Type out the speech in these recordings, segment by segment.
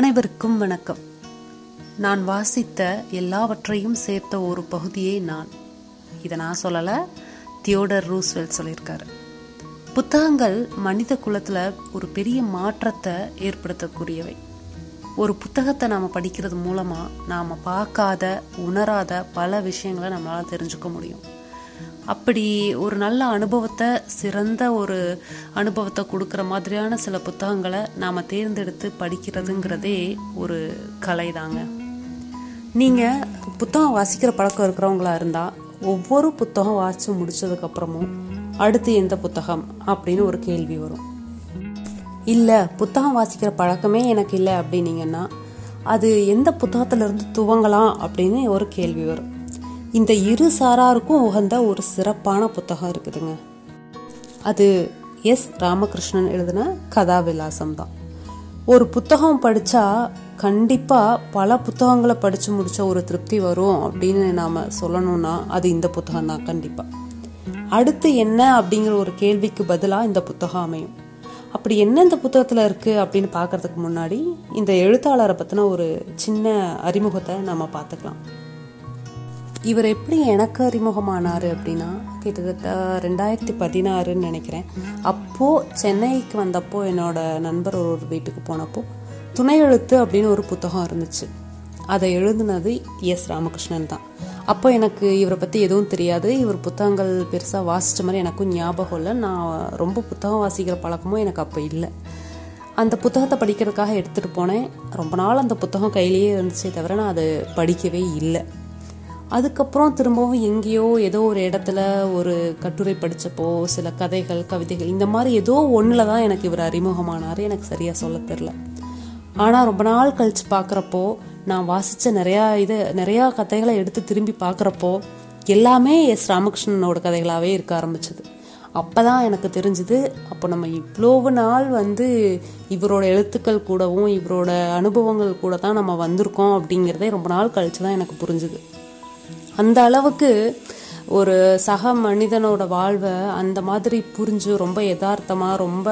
அனைவருக்கும் வணக்கம். நான் வாசித்த எல்லாவற்றையும் சேர்த்த ஒரு பகுதியே நான் இதை நான் சொல்லலை தியோடர் ரூஸ்வெல் சொல்லியிருக்காரு. புத்தகங்கள் மனித குலத்தில் ஒரு பெரிய மாற்றத்தை ஏற்படுத்தக்கூடியவை. ஒரு புத்தகத்தை நாம் படிக்கிறது மூலமாக நாம் பார்க்காத உணராத பல விஷயங்களை நம்மளால் தெரிஞ்சுக்க முடியும். அப்படி ஒரு நல்ல அனுபவத்தை சிறந்த ஒரு அனுபவத்தை கொடுக்குற மாதிரியான சில புத்தகங்களை நாம் தேர்ந்தெடுத்து படிக்கிறதுங்கிறதே ஒரு கலை தாங்க நீங்கள் புத்தகம் வாசிக்கிற பழக்கம் இருக்கிறவங்களா இருந்தால் ஒவ்வொரு புத்தகம் வாசித்து முடித்ததுக்கப்புறமும் அடுத்து எந்த புத்தகம் அப்படின்னு ஒரு கேள்வி வரும். இல்லை புத்தகம் வாசிக்கிற பழக்கமே எனக்கு இல்லை அப்படின்னீங்கன்னா அது எந்த புத்தகத்திலிருந்து துவங்கலாம் அப்படின்னு ஒரு கேள்வி வரும். இந்த இரு சாராருக்கும் உகந்த ஒரு சிறப்பான புத்தகம் இருக்குதுங்க. அது எஸ். ராமகிருஷ்ணன் எழுதின கதாவிலாசம் தான் ஒரு புத்தகம் படித்தா கண்டிப்பாக பல புத்தகங்களை படித்து முடித்த ஒரு திருப்தி வரும் அப்படின்னு நாம் சொல்லணும்னா அது இந்த புத்தகம் தான் கண்டிப்பாக அடுத்து என்ன அப்படிங்கிற ஒரு கேள்விக்கு பதிலாக இந்த புத்தகம் அமையும். அப்படி என்ன இந்த புத்தகத்தில் இருக்குது அப்படின்னு பார்க்கறதுக்கு முன்னாடி இந்த எழுத்தாளரை பற்றின ஒரு சின்ன அறிமுகத்தை நம்ம பார்த்துக்கலாம். இவர் எப்படி எனக்கு அறிமுகமானார் அப்படின்னா கிட்டத்தட்ட ரெண்டாயிரத்தி பதினாறுன்னு நினைக்கிறேன். அப்போது சென்னைக்கு வந்தப்போ என்னோட நண்பர் ஒரு வீட்டுக்கு போனப்போ துணை எழுத்து அப்படின்னு ஒரு புத்தகம் இருந்துச்சு. அதை எழுதுனது எஸ் ராமகிருஷ்ணன் தான். அப்போ எனக்கு இவரை பற்றி எதுவும் தெரியாது. இவர் புத்தகங்கள் பெருசாக வாசித்த மாதிரி எனக்கும் ஞாபகம் இல்லை. நான் ரொம்ப புத்தகம் வாசிக்கிற பழக்கமும் எனக்கு அப்போ இல்லை. அந்த புத்தகத்தை படிக்கிறதுக்காக எடுத்துகிட்டு போனேன். ரொம்ப நாள் அந்த புத்தகம் கையிலேயே இருந்துச்சே தவிர நான் அதை படிக்கவே இல்லை. அதுக்கப்புறம் திரும்பவும் எங்கேயோ ஏதோ ஒரு இடத்துல ஒரு கட்டுரை படித்தப்போ சில கதைகள் கவிதைகள் இந்த மாதிரி ஏதோ ஒன்றில் தான் எனக்கு இவர் அறிமுகமானார் எனக்கு சரியாக சொல்ல தெரில ஆனால் ரொம்ப நாள் கழித்து பார்க்குறப்போ நான் வாசித்த நிறையா இது நிறையா கதைகளை எடுத்து திரும்பி பார்க்குறப்போ எல்லாமே எஸ் ராமகிருஷ்ணனோட கதைகளாகவே இருக்க ஆரம்பிச்சது. அப்போ தான் எனக்கு தெரிஞ்சுது அப்போ நம்ம இவ்வளவு நாள் வந்து இவரோட எழுத்துக்கள் கூடவும் இவரோட அனுபவங்கள் கூட தான் நம்ம வந்திருக்கோம் அப்படிங்கிறதே ரொம்ப நாள் கழிச்சு தான் எனக்கு புரிஞ்சுது. அந்த அளவுக்கு ஒரு சக மனிதனோட வாழ்வை அந்த மாதிரி புரிஞ்சு ரொம்ப யதார்த்தமாக ரொம்ப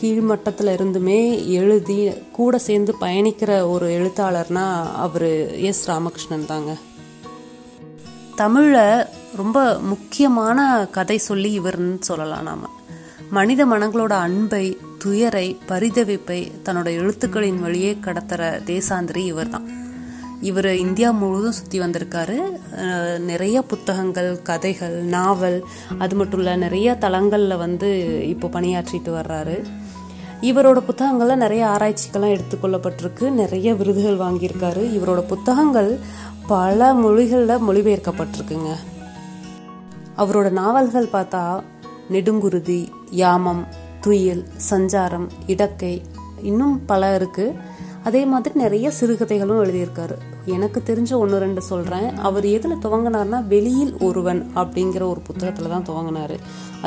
கீழ்மட்டத்தில் இருந்துமே எழுதி கூட சேர்ந்து பயணிக்கிற ஒரு எழுத்தாளர்னா அவர் எஸ் ராமகிருஷ்ணன் தாங்க. தமிழில் ரொம்ப முக்கியமான கதை சொல்லி இவர்னு சொல்லலாம் நாம். மனித மனங்களோட அன்பை துயரை பரிதவிப்பை தன்னோட எழுத்துக்களின் வழியே கடத்துகிற தேசாந்திரி இவர் தான் இவர் இந்தியா முழுவதும் சுற்றி வந்திருக்காரு. நிறைய புத்தகங்கள் கதைகள் நாவல் அது மட்டும் இல்லை நிறைய தளங்களில் வந்து இப்போ பணியாற்றிட்டு வர்றாரு. இவரோட புத்தகங்களில் நிறைய ஆராய்ச்சிக்கெல்லாம் எடுத்துக்கொள்ளப்பட்டிருக்கு. நிறைய விருதுகள் வாங்கியிருக்காரு. இவரோட புத்தகங்கள் பல மொழிகளில் மொழிபெயர்க்கப்பட்டிருக்குங்க. அவரோட நாவல்கள் பார்த்தா நெடுங்குருதி யாமம் துயில் சஞ்சாரம் இடக்கை இன்னும் பல இருக்குது அதே மாதிரி நிறைய சிறுகதைகளும் எழுதியிருக்காரு. எனக்கு தெரிஞ்ச ஒன்று ரெண்டு சொல்கிறேன் அவர் எதில் துவங்கினார்னா வெளியில் ஒருவன் அப்படிங்கிற ஒரு புத்தகத்தில் தான் துவங்கினார்.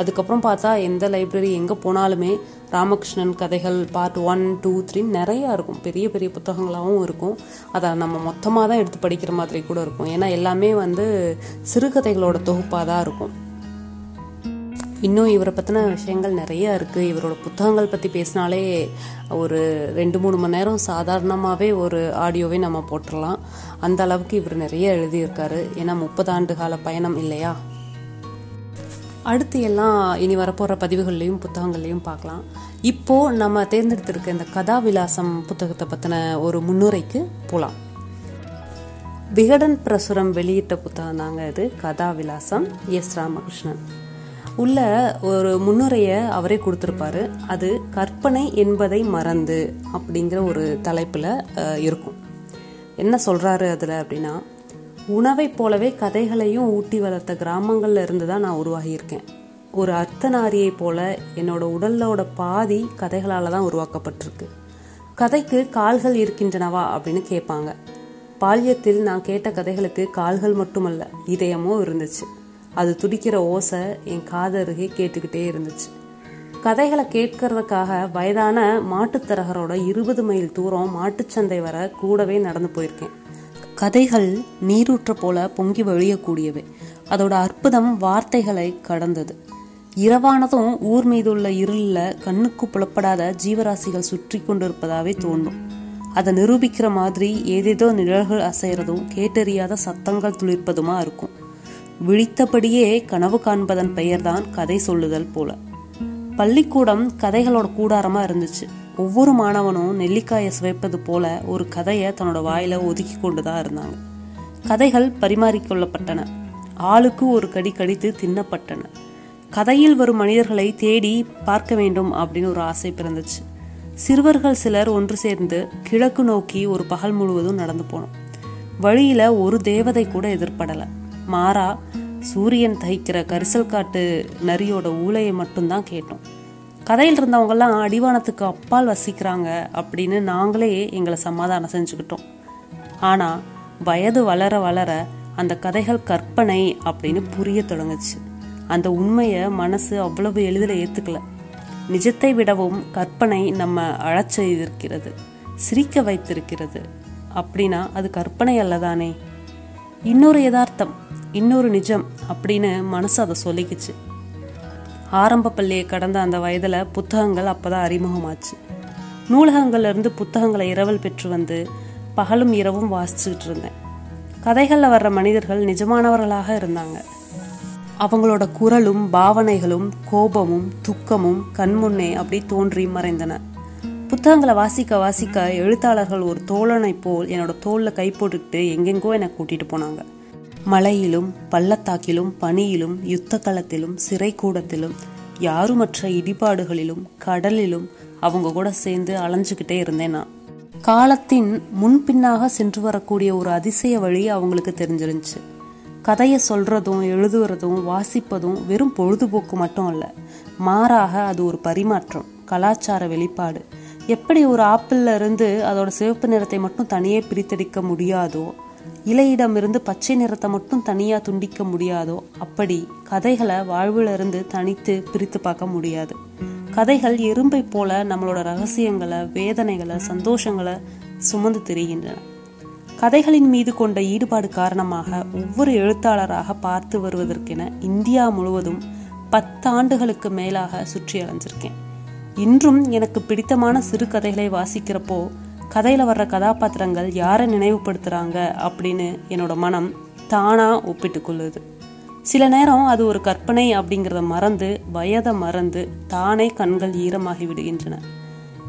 அதுக்கப்புறம் பார்த்தா எந்த லைப்ரரி எங்கே போனாலுமே ராமகிருஷ்ணன் கதைகள் பார்ட் ஒன் டூ த்ரீ நிறையா இருக்கும். பெரிய பெரிய புத்தகங்களாகவும் இருக்கும். அதை நம்ம மொத்தமாக தான் எடுத்து படிக்கிற மாதிரி கூட இருக்கும். ஏன்னா எல்லாமே வந்து சிறுகதைகளோட தொகுப்பாக தான் இருக்கும். இன்னும் இவரை பற்றின விஷயங்கள் நிறைய இருக்குது இவரோட புத்தகங்கள் பற்றி பேசினாலே ஒரு ரெண்டு மூணு மணி நேரம் சாதாரணமாகவே ஒரு ஆடியோவே நம்ம போட்டுடலாம் அந்த அளவுக்கு இவர் நிறைய எழுதியிருக்காரு. ஏன்னா முப்பது ஆண்டு கால பயணம் இல்லையா? அடுத்து எல்லாம் இனி வரப்போகிற பதிவுகள்லையும் புத்தகங்கள்லையும் பார்க்கலாம். இப்போது நம்ம தேர்ந்தெடுத்திருக்க இந்த கதாவிலாசம் புத்தகத்தை பற்றின ஒரு முன்னுரைக்கு போகலாம் விகடன் பிரசுரம் வெளியிட்ட புத்தகம் தாங்க இது. கதாவிலாசம் எஸ் ராமகிருஷ்ணன். உள்ள ஒரு முன்னுரையை அவரே கொடுத்துருப்பாரு. அது கற்பனை என்பதை மறந்து அப்படிங்கிற ஒரு தலைப்பில் இருக்கும். என்ன சொல்கிறாரு அதில் அப்படின்னா உணவை போலவே கதைகளையும் ஊட்டி வளர்த்த கிராமங்களில் இருந்து தான் நான் உருவாகியிருக்கேன். ஒரு அர்த்தநாரியை போல என்னோட உடலோட பாதி கதைகளால் தான் உருவாக்கப்பட்டிருக்கு. கதைக்கு கால்கள் இருக்கின்றனவா? அப்படின்னு கேட்பாங்க. பால்யத்தில் நான் கேட்ட கதைகளுக்கு கால்கள் மட்டுமல்ல இதயமும் இருந்துச்சு. அது துடிக்கிற ஓசை என் காதருகே கேட்டுக்கிட்டே இருந்துச்சு. கதைகளை கேட்கறதுக்காக வயதான மாட்டுத்தரகரோட இருபது மைல் தூரம் மாட்டுச்சந்தை வர கூடவே நடந்து போயிருக்கேன். கதைகள் நீரூற்ற போல பொங்கி வழியக்கூடியவை. அதோட அற்புதம் வார்த்தைகளை கடந்தது. இரவானதும் ஊர் மீதுள்ள இருளில் கண்ணுக்கு புலப்படாத ஜீவராசிகள் சுற்றி கொண்டிருப்பதாகவே தோன்றும். அதை நிரூபிக்கிற மாதிரி ஏதேதோ நிழல்கள் அசைகிறதும் கேட்டறியாத சத்தங்கள் துளிர்ப்பதுமா இருக்கும். விழித்தபடியே கனவு காண்பதன் பெயர்தான் கதை சொல்லுதல் போல. பள்ளிக்கூடம் கதைகளோட கூடாரமா இருந்துச்சு. ஒவ்வொரு மாணவனும் நெல்லிக்காயை சுவைப்பது போல ஒரு கதையை தன்னோட வாயில ஒதுக்கி கொண்டுதான் இருந்தாங்க. கதைகள் பரிமாறிக்கொள்ளப்பட்டன ஆளுக்கு ஒரு கடி கடித்து தின்னப்பட்டன. கதையில் வரும் மனிதர்களை தேடி பார்க்க வேண்டும் அப்படின்னு ஒரு ஆசை பிறந்துச்சு. சிறுவர்கள் சிலர் ஒன்று சேர்ந்து கிழக்கு நோக்கி ஒரு பகல் முழுவதும் நடந்து போனோம். வழியில ஒரு தேவதை கூட எதிர்படலை. மாறா சூரியன் தைக்கிற கரிசல் காட்டு நரியோட ஊழையை மட்டும்தான் கேட்டோம். கதையில் இருந்தவங்கெல்லாம் அடிவானத்துக்கு அப்பால் வசிக்கிறாங்க அப்படின்னு நாங்களே எங்களை சமாதானம் செஞ்சுக்கிட்டோம். ஆனால் வயது வளர வளர அந்த கதைகள் கற்பனை அப்படின்னு புரிய தொடங்குச்சு. அந்த உண்மையை மனசு அவ்வளவு எளிதில் ஏற்றுக்கல நிஜத்தை விடவும் கற்பனை நம்ம அழச்செய்திருக்கிறது சிரிக்க வைத்திருக்கிறது. அப்படின்னா அது கற்பனை அல்லதானே? இன்னொரு யதார்த்தம். இன்னொரு நிஜம் அப்படின்னு மனசு அதை சொல்லிக்கிச்சு. ஆரம்ப பள்ளியை கடந்த அந்த வயதில் புத்தகங்கள் அப்போதான் அறிமுகமாச்சு. நூலகங்கள்லேருந்து புத்தகங்களை இரவல் பெற்று வந்து பகலும் இரவும் வாசிச்சுக்கிட்டு இருந்தேன். கதைகளில் வர்ற மனிதர்கள் நிஜமானவர்களாக இருந்தாங்க. அவங்களோட குரலும் பாவனைகளும் கோபமும் துக்கமும் கண்முன்னே அப்படி தோன்றி மறைந்தன. புத்தகங்களை வாசிக்க வாசிக்க எழுத்தாளர்கள் ஒரு தோழனை போல் என்னோட தோளில் கை போட்டுக்கிட்டு எங்கெங்கோ என்னை கூட்டிகிட்டு போனாங்க. மலையிலும் பள்ளத்தாக்கிலும் பனியிலும் யுத்த களத்திலும் சிறை கூடத்திலும் யாருமற்ற இடிபாடுகளிலும் கடலிலும் அவங்க கூட சேர்ந்து அலைஞ்சுக்கிட்டே இருந்தேன் நான். காலத்தின் முன்பின்னாக சென்று வரக்கூடிய ஒரு அதிசய வழி அவங்களுக்கு தெரிஞ்சிருந்துச்சு. கதையை சொல்றதும் எழுதுறதும் வாசிப்பதும் வெறும் பொழுதுபோக்கு மட்டும் அல்ல. மாறாக அது ஒரு பரிமாற்றம் கலாச்சார வெளிப்பாடு. எப்படி ஒரு ஆப்பிள்ல இருந்து அதோட சிவப்பு நிறத்தை மட்டும் தனியே பிரித்தெடுக்க முடியாதோ இலையிடமிருந்து பச்சை நிறத்தை மட்டும் தனியா துண்டிக்க முடியாதோ அப்படி கதைகளை வாழ்விலிருந்து தனித்து பிரித்து பார்க்க முடியாது. கதைகள் எறும்பை போல நம்மளோட ரகசியங்களை வேதனைகளை சந்தோஷங்களை சுமந்து திரிகின்றன. கதைகளின் மீது கொண்ட ஈடுபாடு காரணமாக ஒவ்வொரு எழுத்தாளராக பார்த்து வருவதற்கென இந்தியா முழுவதும் பத்தாண்டுகளுக்கு மேலாக சுற்றி அலைஞ்சிருக்கேன் இன்றும் எனக்கு பிடித்தமான சிறுகதைகளை வாசிக்கிறப்போ கதையில் வர்ற கதாபாத்திரங்கள் யாரை நினைவுபடுத்துகிறாங்க அப்படின்னு என்னோட மனம் தானாக ஒப்பிட்டு கொள்ளுது. சில நேரம் அது ஒரு கற்பனை அப்படிங்கிறத மறந்து வயதை மறந்து தானே கண்கள் ஈரமாகி விடுகின்றன.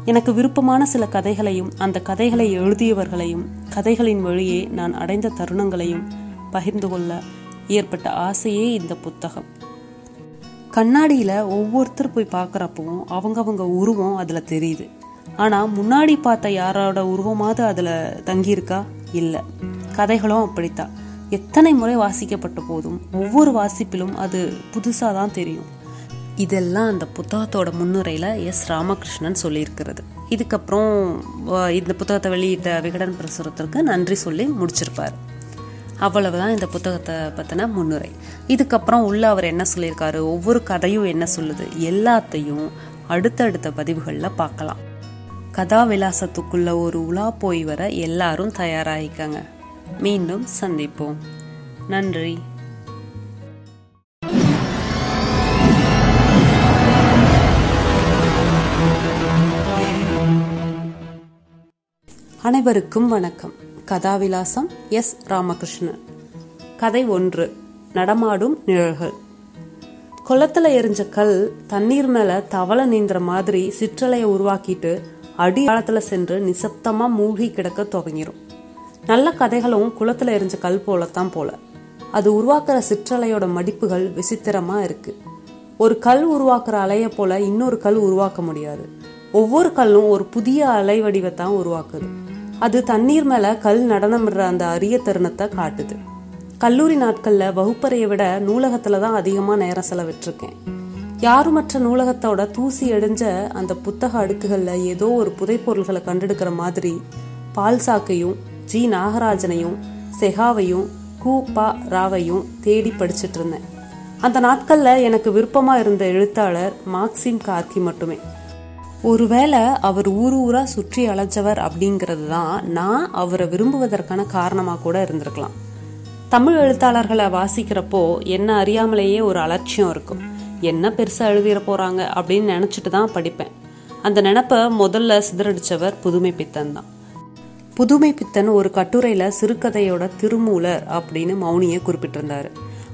எனக்கு விருப்பமான சில கதைகளையும் அந்த கதைகளை எழுதியவர்களையும் கதைகளின் வழியே நான் அடைந்த தருணங்களையும் பகிர்ந்து கொள்ள ஏற்பட்ட ஆசையே இந்த புத்தகம். கண்ணாடியில் ஒவ்வொருத்தர் போய் பார்க்குறப்பவும் அவங்கவங்க உருவம் அதில் தெரியுது. ஆனா முன்னாடி பார்த்த யாரோட உருவமாவது அதுல தங்கியிருக்கா? இல்ல. கதைகளும் அப்படித்தான் எத்தனை முறை வாசிக்கப்பட்ட போதும்? ஒவ்வொரு வாசிப்பிலும் அது புதுசா தான் தெரியும். இதெல்லாம் அந்த புத்தகத்தோட முன்னுரையில எஸ் ராமகிருஷ்ணன் சொல்லியிருக்கிறது. இதுக்கப்புறம் இந்த புத்தகத்தை வெளியிட்ட விகடன் பிரசுரத்திற்கு நன்றி சொல்லி முடிச்சிருப்பார். அவ்வளவுதான் இந்த புத்தகத்தை பற்றின முன்னுரை. இதுக்கப்புறம் உள்ள அவர் என்ன சொல்லியிருக்காரு? ஒவ்வொரு கதையும் என்ன சொல்லுது? எல்லாத்தையும் அடுத்தடுத்த பதிவுகளில் பார்க்கலாம். கதா விலாசத்துக்குள்ள ஒரு உலா போய் வர எல்லாரும் தயாராகிக்கங்க மீண்டும் சந்திப்போம். நன்றி. அனைவருக்கும் வணக்கம். கதாவிலாசம் எஸ். ராமகிருஷ்ணன். கதை ஒன்று. நடமாடும் நிழல்கள். குளத்துல எரிஞ்ச கல் தண்ணீர் மேல தவளை நீந்துற மாதிரி சிற்றலையை உருவாக்கிட்டு அடி சென்று நிசப்தமா மூழ்கி கிடக்க துவங்கிரும். நல்ல கதைகளும் குளத்துல எரிஞ்ச கல் போலத்தான் போல. அது உருவாக்குற சிற்றலையோட மடிப்புகள் விசித்திரமா இருக்கு. ஒரு கல் உருவாக்குற அலைய போல இன்னொரு கல் உருவாக்க முடியாது. ஒவ்வொரு கல்லும் ஒரு புதிய அலை வடிவத்தான் உருவாக்குது. அது தண்ணீர் மேல கல் நடனமிடுற அந்த அரிய தருணத்தை காட்டுது. கல்லூரி நாட்கள்ல வகுப்பறையை விட நூலகத்துல தான் அதிகமா நேரம் செலவிட்டிருக்கேன். யாருமற்ற நூலகத்தோட தூசி எடிஞ்ச அந்த புத்தக அடுக்குகள்ல ஏதோ ஒரு புதைப்பொருள்களை கண்டெடுக்கிற மாதிரி பால்சாக்கையும் ஜி. நாகராஜனையும் செகாவையும் கூ. ப. ராவையும் தேடி படிச்சுட்டு இருந்தேன். அந்த நாட்கள்ல எனக்கு விருப்பமா இருந்த எழுத்தாளர் மார்க்சிம் கார்கி மட்டுமே. ஒருவேளை அவர் ஊர் ஊரா சுற்றி அழைச்சவர் அப்படிங்கிறது தான் நான் அவரை விரும்புவதற்கான காரணமா கூட இருந்திருக்கலாம். தமிழ் எழுத்தாளர்களை வாசிக்கிறப்போ என்ன அறியாமலேயே ஒரு அலட்சியம் இருக்கும். என்ன பெருசாக எழுதிட போகிறாங்க அப்படின்னு நினச்சிட்டு தான் படிப்பேன். அந்த நினப்பை முதல்ல சிதறடிச்சவர் புதுமை பித்தன் தான். புதுமை பித்தன் ஒரு கட்டுரையில் சிறுகதையோட திருமூலர் அப்படின்னு மௌனியை குறிப்பிட்டிருந்தாரு.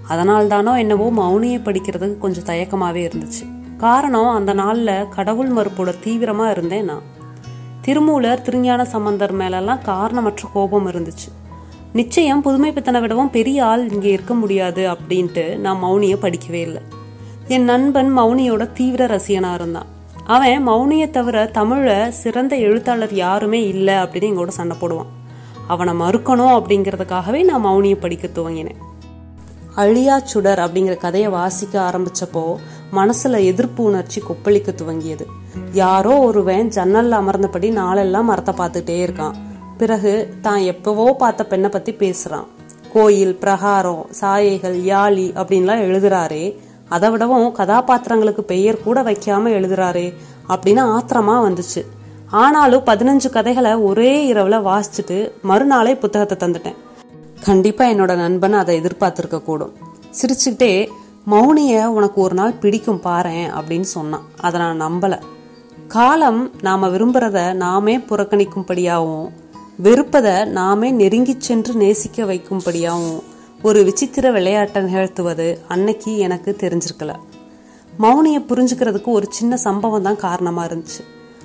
அதனால் தானோ என்னவோ மௌனியை படிக்கிறதுக்கு கொஞ்சம் தயக்கமாகவே இருந்துச்சு. காரணம் அந்த நாளில் கடவுள் மறுப்போட தீவிரமாக இருந்தேன் நான். திருமூலர் திருஞான சம்பந்தர் மேலெல்லாம் காரணமற்ற கோபம் இருந்துச்சு. நிச்சயம் புதுமை பித்தனை விடவும் பெரிய ஆள் இங்கே இருக்க முடியாது அப்படின்ட்டு நான் மௌனியை படிக்கவே இல்லை. என் நண்பன் மௌனியோட தீவிர ரசிகனா இருந்தான். அவன் மௌனியை தவிர தமிழ சிறந்த எழுத்தாளர் யாருமே இல்லை அப்படின்னு எங்களோட சண்டை போடுவான். அவனை மறுக்கணும் அப்படிங்கிறதுக்காகவே நான் மௌனியை படிக்க துவங்கினேன். அழியா சுடர் அப்படிங்கிற கதையை வாசிக்க ஆரம்பிச்சப்போ மனசுல எதிர்ப்பு உணர்ச்சி கொப்பளிக்க துவங்கியது. யாரோ ஒருவன் ஜன்னல்ல அமர்ந்தபடி நாளெல்லாம் மரத்தை பார்த்துட்டே இருக்கான். பிறகு தான் எப்பவோ பார்த்த பெண்ணை பத்தி பேசுறான். கோயில் பிரகாரம் சாயைகள் யாழி அப்படின்லாம் எழுதுறாரே அதை விடவும் கதாபாத்திரங்களுக்கு பெயர் கூட வைக்காம எழுதுறாரு அப்படின்னு ஆத்திரமா வந்துச்சு. ஆனாலும் பதினஞ்சு கதைகளை ஒரே இரவுல வாசிச்சுட்டு மறுநாளே புத்தகத்தை தந்துட்டேன். கண்டிப்பா என்னோட நண்பன் அதை எதிர்பார்த்திருக்க கூடும். சிரிச்சுக்கிட்டே மௌனிய உனக்கு ஒரு நாள் பிடிக்கும் பாரேன் அப்படின்னு சொன்னான். அதை நான் நம்பல. காலம் நாம விரும்புறத நாமே புறக்கணிக்கும்படியாகவும் வெறுப்பதை நாமே நெருங்கி சென்று நேசிக்க வைக்கும்படியாகவும் ஒரு விசித்திர விளையாட்டை நிகழ்த்துவது அன்னைக்கு எனக்கு தெரிஞ்சிருக்கல. மௌனியை புரிஞ்சுக்கிறதுக்கு ஒரு சின்ன சம்பவம் தான் காரணமா இருந்துச்சு.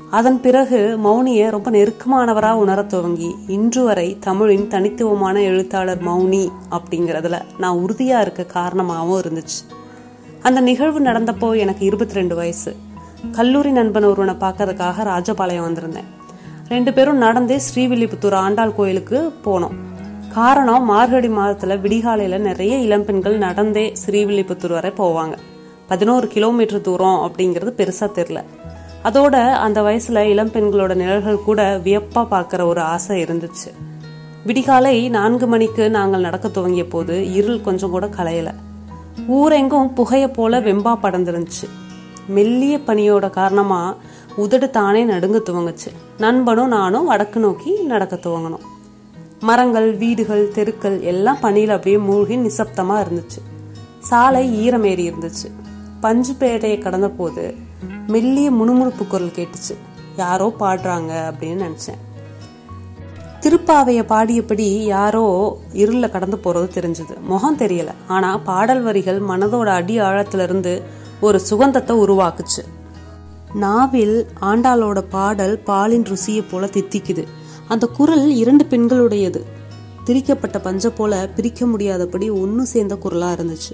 அதன் பிறகு மௌனியை ரொம்ப நெருக்கமானவரா உணர துவங்கி இன்று வரை தமிழின் தனித்துவமான எழுத்தாளர் மௌனி அப்படிங்கிறதுல நான் உறுதியா இருக்க காரணமாகவும் இருந்துச்சு. அந்த நிகழ்வு நடந்தப்போ எனக்கு இருபத்தி ரெண்டு வயசு. கல்லூரி நண்பன் ஒருவனை பார்க்கறதுக்காக ராஜபாளையம் வந்திருந்தேன். ரெண்டு பேரும் நடந்தே ஸ்ரீவில்லிபுத்தூர் ஆண்டாள் கோயிலுக்கு போனோம். காரணம் மார்கழி மாதத்துல விடிகாலையில நிறைய இளம்பெண்கள் நடந்தே ஸ்ரீவில்லிபுத்தூர் வரை போவாங்க. பதினோரு கிலோமீட்டர் தூரம் அப்படிங்கிறது பெருசா தெரியல. அதோட அந்த வயசுல இளம்பெண்களோட நிழல்கள் கூட வியப்பா பார்க்குற ஒரு ஆசை இருந்துச்சு. விடிகாலை நான்கு மணிக்கு நாங்கள் நடக்க துவங்கிய போது இருள் கொஞ்சம் கூட களையல ஊரெங்கும் புகைய போல வெம்பா படர்ந்துருந்துச்சு. மெல்லிய பனியோட காரணமா உதடு தானே நடுங்க துவங்குச்சு. நண்பனும் நானும் வடக்கு நோக்கி நடக்க துவங்கணும் மரங்கள் வீடுகள் தெருக்கள் எல்லாம் பனியில் அப்படியே மூழ்கி நிசப்தமா இருந்துச்சு. சாலை ஈரமேறி இருந்துச்சு. பஞ்சுப்பேட்டையை கடந்த போது மெல்லிய முணுமுணுப்பு குரல் கேட்டுச்சு. யாரோ பாடுறாங்க அப்படின்னு நினைச்சேன். திருப்பாவையை பாடியபடி யாரோ இருளில் கடந்து போறது தெரிஞ்சுது. முகம் தெரியல. ஆனா பாடல் வரிகள் மனதோட அடி ஆழத்துல இருந்து ஒரு சுகந்தத்தை உருவாக்குச்சு. நாவில் ஆண்டாளோட பாடல் பாலின் ருசியை போல தித்திக்குது. அந்த குரல் இரண்டு பெண்களுடையது. திரிக்கப்பட்ட பஞ்ச போல பிரிக்க முடியாதபடி ஒன்று சேர்ந்த குரலா இருந்துச்சு.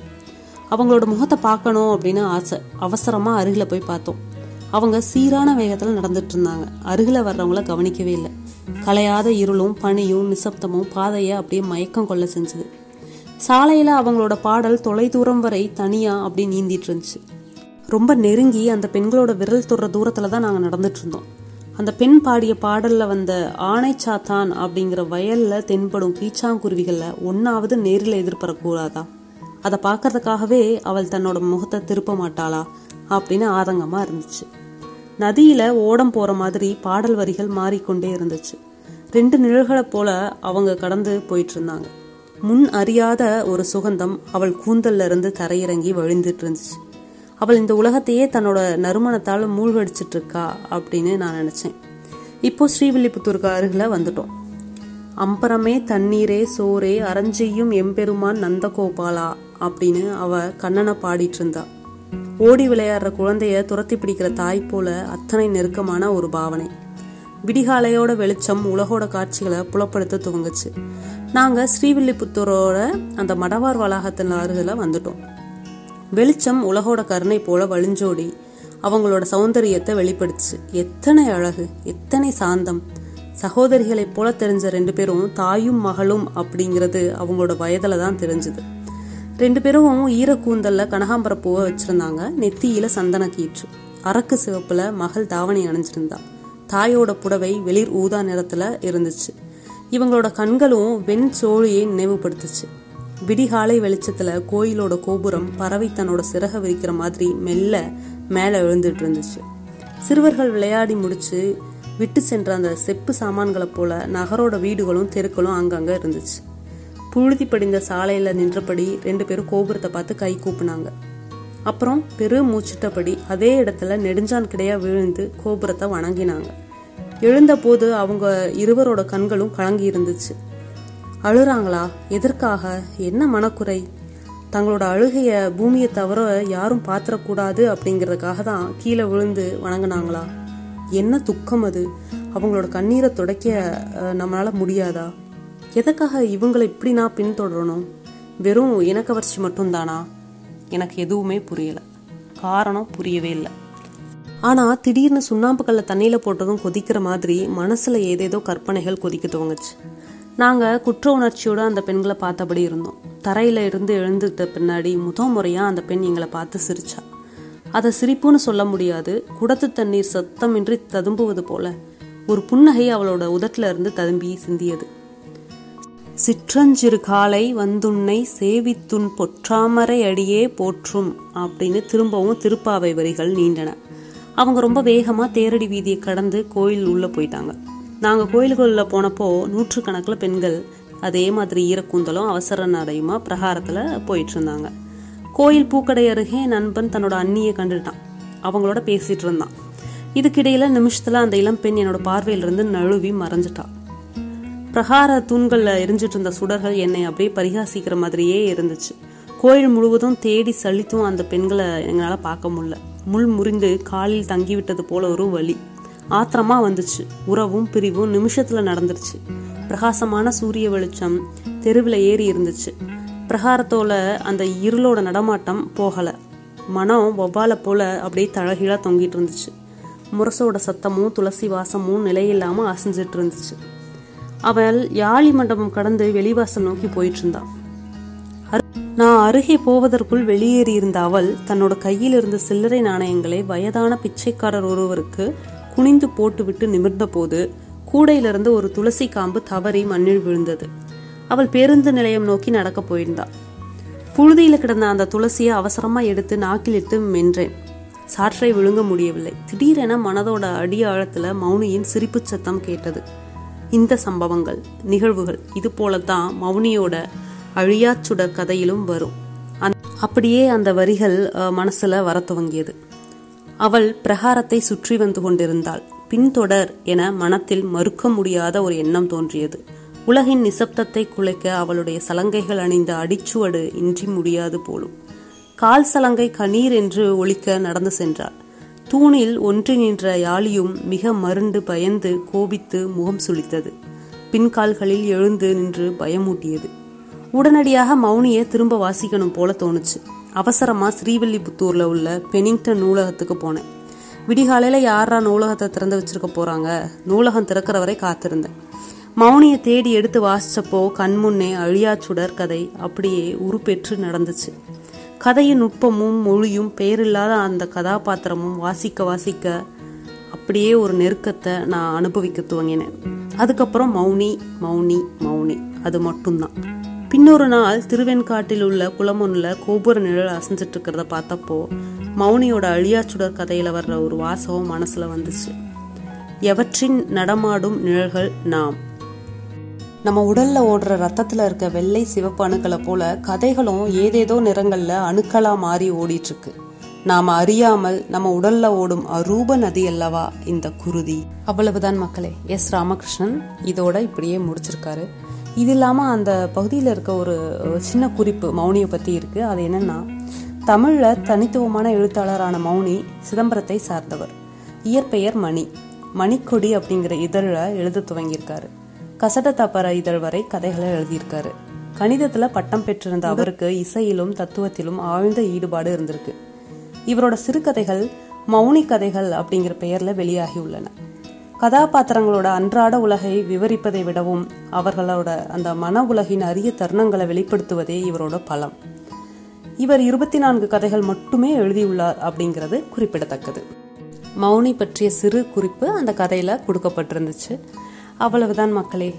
அவங்களோட முகத்தை பார்க்கணும் அப்படின்னு ஆசை. அவசரமா அருகில போய் பார்த்தோம். அவங்க சீரான வேகத்துல நடந்துட்டு இருந்தாங்க. அருகில வர்றவங்கள கவனிக்கவே இல்லை. கலையாத இருளும் பனியும் நிசப்தமும் பாதையை அப்படியே மயக்கம் கொள்ள செஞ்சது. சாலையில அவங்களோட பாடல் தொலை தூரம் வரை தனியா அப்படி நீந்திட்டு இருந்துச்சு. ரொம்ப நெருங்கி அந்த பெண்களோட விரல் தொடுற தூரத்துல தான் நாங்க நடந்துட்டு இருந்தோம். அந்த பெண் பாடிய பாடல்ல வந்த ஆணை சாத்தான் அப்படிங்கிற வயல்ல தென்படும் கீச்சாங்குருவிகளை ஒன்னாவது நேரில் எதிர்பாரக்கூடாதா அதை பார்க்கறதுக்காகவே அவள் தன்னோட முகத்தை திருப்ப மாட்டாளா? அப்படின்னு ஆதங்கமா இருந்துச்சு. நதியில ஓடம் போற மாதிரி பாடல் வரிகள் மாறிக்கொண்டே இருந்துச்சு. ரெண்டு நிழல்களை போல அவங்க கடந்து போயிட்டு இருந்தாங்க முன் அறியாத ஒரு சுகந்தம் அவள் கூந்தல்ல இருந்து தரையிறங்கி வழிந்துட்டு இருந்துச்சு. அவள் இந்த உலகத்தையே தன்னோட நறுமணத்தால் மூழ்கடிச்சிட்டு இருக்கா அப்படின்னு நான் நினச்சேன். இப்போ ஸ்ரீவில்லிபுத்தூருக்கு அருகில் வந்துட்டோம். அம்பரமே தண்ணீரே சோரே அரஞ்செய்யும் எம்பெருமான் நந்தகோபாலா அப்படின்னு அவ கண்ணனை பாடிட்டு இருந்தா ஓடி விளையாடுற குழந்தைய துரத்தி பிடிக்கிற தாய் போல அத்தனை நெருக்கமான ஒரு பாவனை. விடிகாலையோட வெளிச்சம் உலகோட காட்சிகளை புலப்படுத்த துவங்குச்சு. நாங்க ஸ்ரீவில்லிபுத்தூரோட அந்த மடவார் வளாகத்தின் அருகில வந்துட்டோம். வெளிச்சம் உலகோட கருணை போல வழிஞ்சோடி அவங்களோட சௌந்தரியத்தை வெளிப்படுத்துச்சு. எத்தனை அழகு எத்தனை சாந்தம். சகோதரிகளைப் போல தெரிஞ்ச ரெண்டு பேரும் தாயும் மகளும் அப்படிங்கிறது அவங்களோட வயதில் தான் தெரிஞ்சுது. ரெண்டு பேரும் ஈரக்கூந்தல்ல கனகாம்பர பூவை வச்சிருந்தாங்க. நெத்தியில சந்தன கீற்று. அரக்கு சிவப்புல மகள் தாவணி அணிஞ்சிருந்தா. தாயோட புடவை வெளிர் ஊதா நிறத்துல இருந்துச்சு. இவங்களோட கண்களும் வெண் சோழியை நினைவுபடுத்துச்சு. விடிகாலை வெளிச்சத்துல கோயிலோட கோபுரம் பறவை தன்னோட சிறக விரிக்கிற மாதிரி மெல்ல மேல விழுந்துட்டு இருந்துச்சு. சிறுவர்கள் விளையாடி முடிச்சு விட்டு சென்ற அந்த செப்பு சாமான்களை போல நகரோட வீடுகளும் தெருக்களும் அங்கங்க இருந்துச்சு. புழுதி படிந்த சாலையில நின்றபடி ரெண்டு பேரும் கோபுரத்தை பார்த்து கை கூப்பினாங்க. அப்புறம் பெரு மூச்சிட்டபடி அதே இடத்துல நெடுஞ்சான் கிடையா விழுந்து கோபுரத்தை வணங்கினாங்க. எழுந்தபோது அவங்க இருவரோட கண்களும் கலங்கி இருந்துச்சு. அழுறாங்களா? எதற்காக? என்ன மனக்குறை? தங்களோட அழுகைய பூமியை தவிர யாரும் பாத்திரக்கூடாது அப்படிங்கிறதுக்காக தான் கீழே விழுந்து வணங்கினாங்களா? என்ன துக்கம் அது? அவங்களோட கண்ணீரை துடைக்க நம்மளால முடியாதா? எதற்காக இவங்களை இப்படி நான் பின்தொடரணும்? வெறும் இனக்கவர்ச்சி மட்டும்தானா? எனக்கு எதுவுமே புரியல. காரணம் புரியவே இல்லை. ஆனா திடீர்னு சுண்ணாம்பு கல்ல தண்ணியில போட்டதும் கொதிக்கிற மாதிரி மனசுல ஏதேதோ கற்பனைகள் கொதிக்க துவங்குச்சு. நாங்கள் குற்ற உணர்ச்சியோடு அந்த பெண்களை பார்த்தபடி இருந்தோம். தரையில இருந்து எழுந்துட்ட பின்னாடி முத முறையாக அந்த பெண் எங்களை பார்த்து சிரிச்சா. அதை சிரிப்புன்னு சொல்ல முடியாது. குடத்து தண்ணீர் சத்தமின்றி ததும்புவது போல ஒரு புன்னகை அவளோட உதட்டுல இருந்து ததும்பி சிந்தியது. சிற்றஞ்சிறு காலை வந்துன்னை சேவித்துன் பொற்றாமரை அடியே போற்றும் அப்படின்னு திரும்பவும் திருப்பாவை வரிகள் நீண்டன. அவங்க ரொம்ப வேகமாக தேரடி வீதியை கடந்து கோயில் உள்ள போயிட்டாங்க. நாங்கள் கோயில்களில் போனப்போ நூற்றுக்கணக்கில் பெண்கள் அதே மாதிரி ஈரக்கூந்தலும் அவசர நடையுமா பிரகாரத்தில் போயிட்டு இருந்தாங்க கோயில் பூக்கடை அருகே நண்பன் தன்னோட அண்ணியை கண்டுட்டான். அவங்களோட பேசிட்டு இருந்தான். இதுக்கிடையில நிமிஷத்துல அந்த இளம் பெண் என்னோட பார்வையிலிருந்து நழுவி மறைஞ்சிட்டா. பிரகார தூண்களில் எரிஞ்சிட்டு இருந்த சுடர்கள் என்னை அப்படியே பரிகாசிக்கிற மாதிரியே இருந்துச்சு. கோயில் முழுவதும் தேடி சலித்தும் அந்த பெண்களை எங்களால் பார்க்க முடியல. முள் முறிந்து காலில் தங்கிவிட்டது போல ஒரு வழி ஆத்திரமா வந்துச்சு. உறவும் பிரிவும் நிமிஷத்துல நடந்துருச்சு. பிரகாசமான சூரிய வெளிச்சம் தெருவில் ஏறி இருந்துச்சு. பிரகாரத்தோல அந்த இருளோட நடமாட்டம் போகல. மனம் வவ்வால போல அப்படியே தழகீழா தொங்கிட்டு இருந்துச்சு. முரசோட சத்தமும் துளசி வாசமும் நிலையில்லாம அசைஞ்சிட்டு இருந்துச்சு. அவள் யாழி மண்டபம் கடந்து வெளிவாசம் நோக்கி போயிட்டு இருந்தான் அரு- நான் அருகே போவதற்குள் வெளியேறி இருந்த அவள் தன்னோட கையில் இருந்த சில்லறை நாணயங்களை வயதான பிச்சைக்காரர் ஒருவருக்கு குனிந்து போட்டுவிட்டு நிமிர்ந்த போது கூடையிலிருந்து ஒரு துளசி காம்பு தவறி மண்ணில் விழுந்தது. அவள் பேருந்து நிலையம் நோக்கி நடக்க போயிருந்தாள் புழுதியில கிடந்த அந்த துளசியை அவசரமா எடுத்து நாக்கிலிட்டு மென்றேன். சாற்றை விழுங்க முடியவில்லை. திடீரென மனதோட அடி ஆழத்துல மௌனியின் சிரிப்புச் சத்தம் கேட்டது. இந்த சம்பவங்கள் நிகழ்வுகள் இது போலத்தான் மௌனியோட அழியாச்சுடர் கதையிலும் வரும். அப்படியே அந்த வரிகள் மனசுல வர துவங்கியது. அவள் பிரகாரத்தை சுற்றி வந்து கொண்டிருந்தாள். பின்தொடர் என மனத்தில் மறுக்க முடியாத ஒரு எண்ணம் தோன்றியது. உலகின் நிசப்தத்தை குலைக்க அவளுடைய சலங்கைகள் அணிந்த அடிச்சுவடு இன்றி முடியாது போலும். கால் சலங்கை கணீர் என்று ஒழிக்க நடந்து சென்றாள். தூணில் ஒன்றி நின்ற யாழியும் மிக மருண்டு பயந்து கோபித்து முகம் சுளித்தது. பின்கால்களில் எழுந்து நின்று பயமூட்டியது. உடனடியாக மௌனியை திரும்ப வாசிக்கணும் போல தோணுச்சு. அவசரமாக ஸ்ரீவில்லிபுத்தூரில் உள்ள பெனிங்டன் நூலகத்துக்கு போனேன். விடிகாலையில் யாரா நூலகத்தை திறந்து வச்சிருக்க போகிறாங்க நூலகம் திறக்கிற வரை காத்திருந்தேன். மௌனியை தேடி எடுத்து வாசிச்சப்போ கண்முன்னே அழியாச்சுடர் கதை அப்படியே உருப்பெற்று நடந்துச்சு. கதையின் நுட்பமும் மொழியும் பெயரில்லாத அந்த கதாபாத்திரமும் வாசிக்க வாசிக்க அப்படியே ஒரு நெருக்கத்தை நான் அனுபவிக்க துவங்கினேன். அதுக்கப்புறம் மௌனி மௌனி மௌனி. அது மட்டும்தான். பின்னொரு நாள் திருவெண்காட்டில் உள்ள குளமொன்னில் கோபுர நிழல் அசைஞ்சிட்டு இருக்கிறத பார்த்தப்போ மௌனியோட அழியாச்சுடர் கதையில வர்ற ஒரு வாசகம் மனசுல வந்துச்சு. எவற்றின் நடமாடும் நிழல்கள் நாம்? நம்ம உடல்ல ஓடுற ரத்தத்துல இருக்க வெள்ளை சிவப்பு அணுக்களை போல கதைகளும் ஏதேதோ நிறங்கள்ல அணுக்களா மாறி ஓடிட்டு இருக்கு நாம அறியாமல் நம்ம உடல்ல ஓடும் அரூப நதி அல்லவா இந்த குருதி? அவ்வளவுதான் மக்களே. எஸ். ராமகிருஷ்ணன் இதோட இப்படியே முடிச்சிருக்காரு. இது இல்லாமல் அந்த பகுதியில் இருக்க ஒரு சின்ன குறிப்பு மௌனியை பற்றி இருக்கு. அது என்னன்னா தமிழில் தனித்துவமான எழுத்தாளரான மௌனி சிதம்பரத்தை சார்ந்தவர். இயற்பெயர் மணி. மணிக்கொடி அப்படிங்கிற இதழில் எழுத துவங்கியிருக்காரு. கசட தப்பர இதழ் வரை கதைகளை எழுதியிருக்காரு. கணிதத்தில் பட்டம் பெற்றிருந்த அவருக்கு இசையிலும் தத்துவத்திலும் ஆழ்ந்த ஈடுபாடு இருந்திருக்கு. இவரோட சிறுகதைகள் மௌனி கதைகள் அப்படிங்கிற பெயரில் வெளியாகி உள்ளன. கதாபாத்திரங்களோட அன்றாட உலகை விவரிப்பதை விடவும் அவர்களோட அந்த மன உலகின் அரிய தருணங்களை வெளிப்படுத்துவதே இவரோட பலம். இவர் இருபத்தி நான்கு கதைகள் மட்டுமே எழுதியுள்ளார் அப்படிங்கிறது குறிப்பிடத்தக்கது. மௌனி பற்றிய சிறு குறிப்பு அந்த கதையில கொடுக்கப்பட்டிருந்துச்சு. அவ்வளவுதான் மக்களே.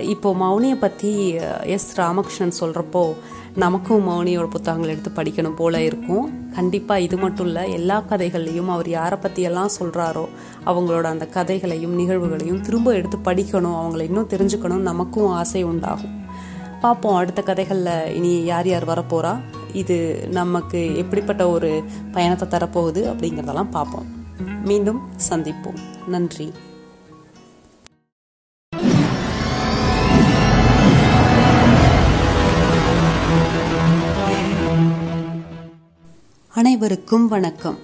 இப்போ மௌனியை பத்தி எஸ் ராமகிருஷ்ணன் சொல்றப்போ நமக்கும் மௌனியோட புத்தகங்கள் எடுத்து படிக்கணும் போல இருக்கும். கண்டிப்பாக இது மட்டும் இல்லை எல்லா கதைகள்லையும் அவர் யாரை பற்றியெல்லாம் சொல்கிறாரோ அவங்களோட அந்த கதைகளையும் நிகழ்வுகளையும் திரும்ப எடுத்து படிக்கணும் அவங்கள இன்னும் தெரிஞ்சுக்கணும் நமக்கும் ஆசை உண்டாகும். பார்ப்போம் அடுத்த கதைகளில் இனி யார் யார் வரப்போகிறா இது நமக்கு எப்படிப்பட்ட ஒரு பயணத்தை தரப்போகுது அப்படிங்கிறதெல்லாம் பார்ப்போம் மீண்டும் சந்திப்போம். நன்றி. அனைவருக்கும் வணக்கம்.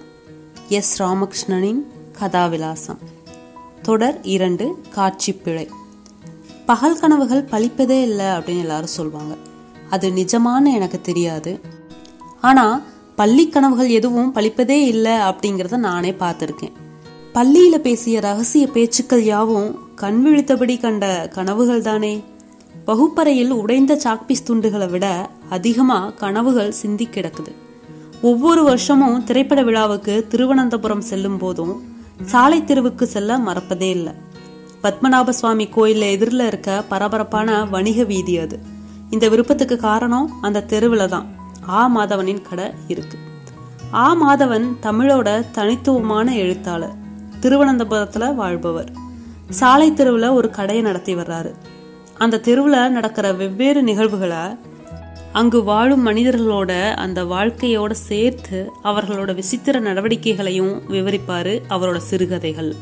எஸ். ராமகிருஷ்ணனின் கதாவிலாசம். தொடர் இரண்டு காட்சி பிழை பகல் கனவுகள் பழிப்பதே இல்லை அப்படின்னு எல்லாரும் சொல்லுவாங்க அது நிஜமான்னு எனக்கு தெரியாது. ஆனா பள்ளி கனவுகள் எதுவும் பழிப்பதே இல்லை அப்படிங்கிறத நானே பார்த்துருக்கேன். பள்ளியில பேசிய ரகசிய பேச்சுக்கள் யாவும் கண் விழித்தபடி கண்ட கனவுகள் தானே. வகுப்பறையில் உடைந்த சாக்பீஸ் துண்டுகளை விட அதிகமா கனவுகள் சிந்தி கிடக்குது. ஒவ்வொரு வருஷமும் திரைப்பட விழாவுக்கு திருவனந்தபுரம் செல்லும் போதும் சாலை தெருவுக்கு செல்ல மறப்பதே இல்லை. பத்மநாப சுவாமி கோயிலில் எதிரில் இருக்க பரபரப்பான வணிக வீதி அது. இந்த விருப்பத்துக்கு காரணம் அந்த தெருவில் தான். ஆ மாதவனின் கடை இருக்கு. ஆ மாதவன் தமிழோட தனித்துவமான எழுத்தாளர். திருவனந்தபுரத்துல வாழ்பவர். சாலை தெருவில் ஒரு கடையை நடத்தி வர்றாரு. அந்த தெருவில் நடக்கிற வெவ்வேறு நிகழ்வுகளை அங்கு வாழும் மனிதர்களோட அந்த வாழ்க்கையோட சேர்த்து அவர்களோட விசித்திர நடவடிக்கைகளையும் விவரிப்பாரு அவரோட சிறுகதைகள்.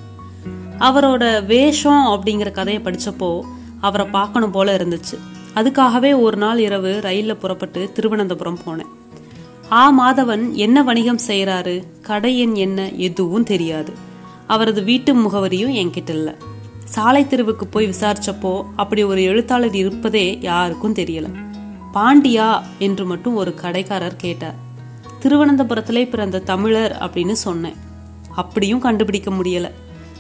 அவரோட வேஷம் அப்படிங்கிற கதையை படிச்சப்போ அவரை பார்க்கணும் போல இருந்துச்சு. அதுக்காகவே ஒரு நாள் இரவு ரயில்ல புறப்பட்டு திருவனந்தபுரம் போனேன். ஆ மாதவன் என்ன வணிகம் செய்யறாரு கடை எண் என்ன? எதுவும் தெரியாது. அவரது வீட்டு முகவரியும் என்கிட்ட இல்லை. சாலை தெருவுக்கு போய் விசாரிச்சப்போ அப்படி ஒரு எழுத்தாளர் இருப்பதே யாருக்கும் தெரியலை. பாண்டியா என்று மட்டும் ஒரு கடைக்காரர் கேட்டார். திருவனந்தபுரத்திலே பிறந்த தமிழர் அப்படின்னு சொன்னேன். அப்படியும் கண்டுபிடிக்க முடியல.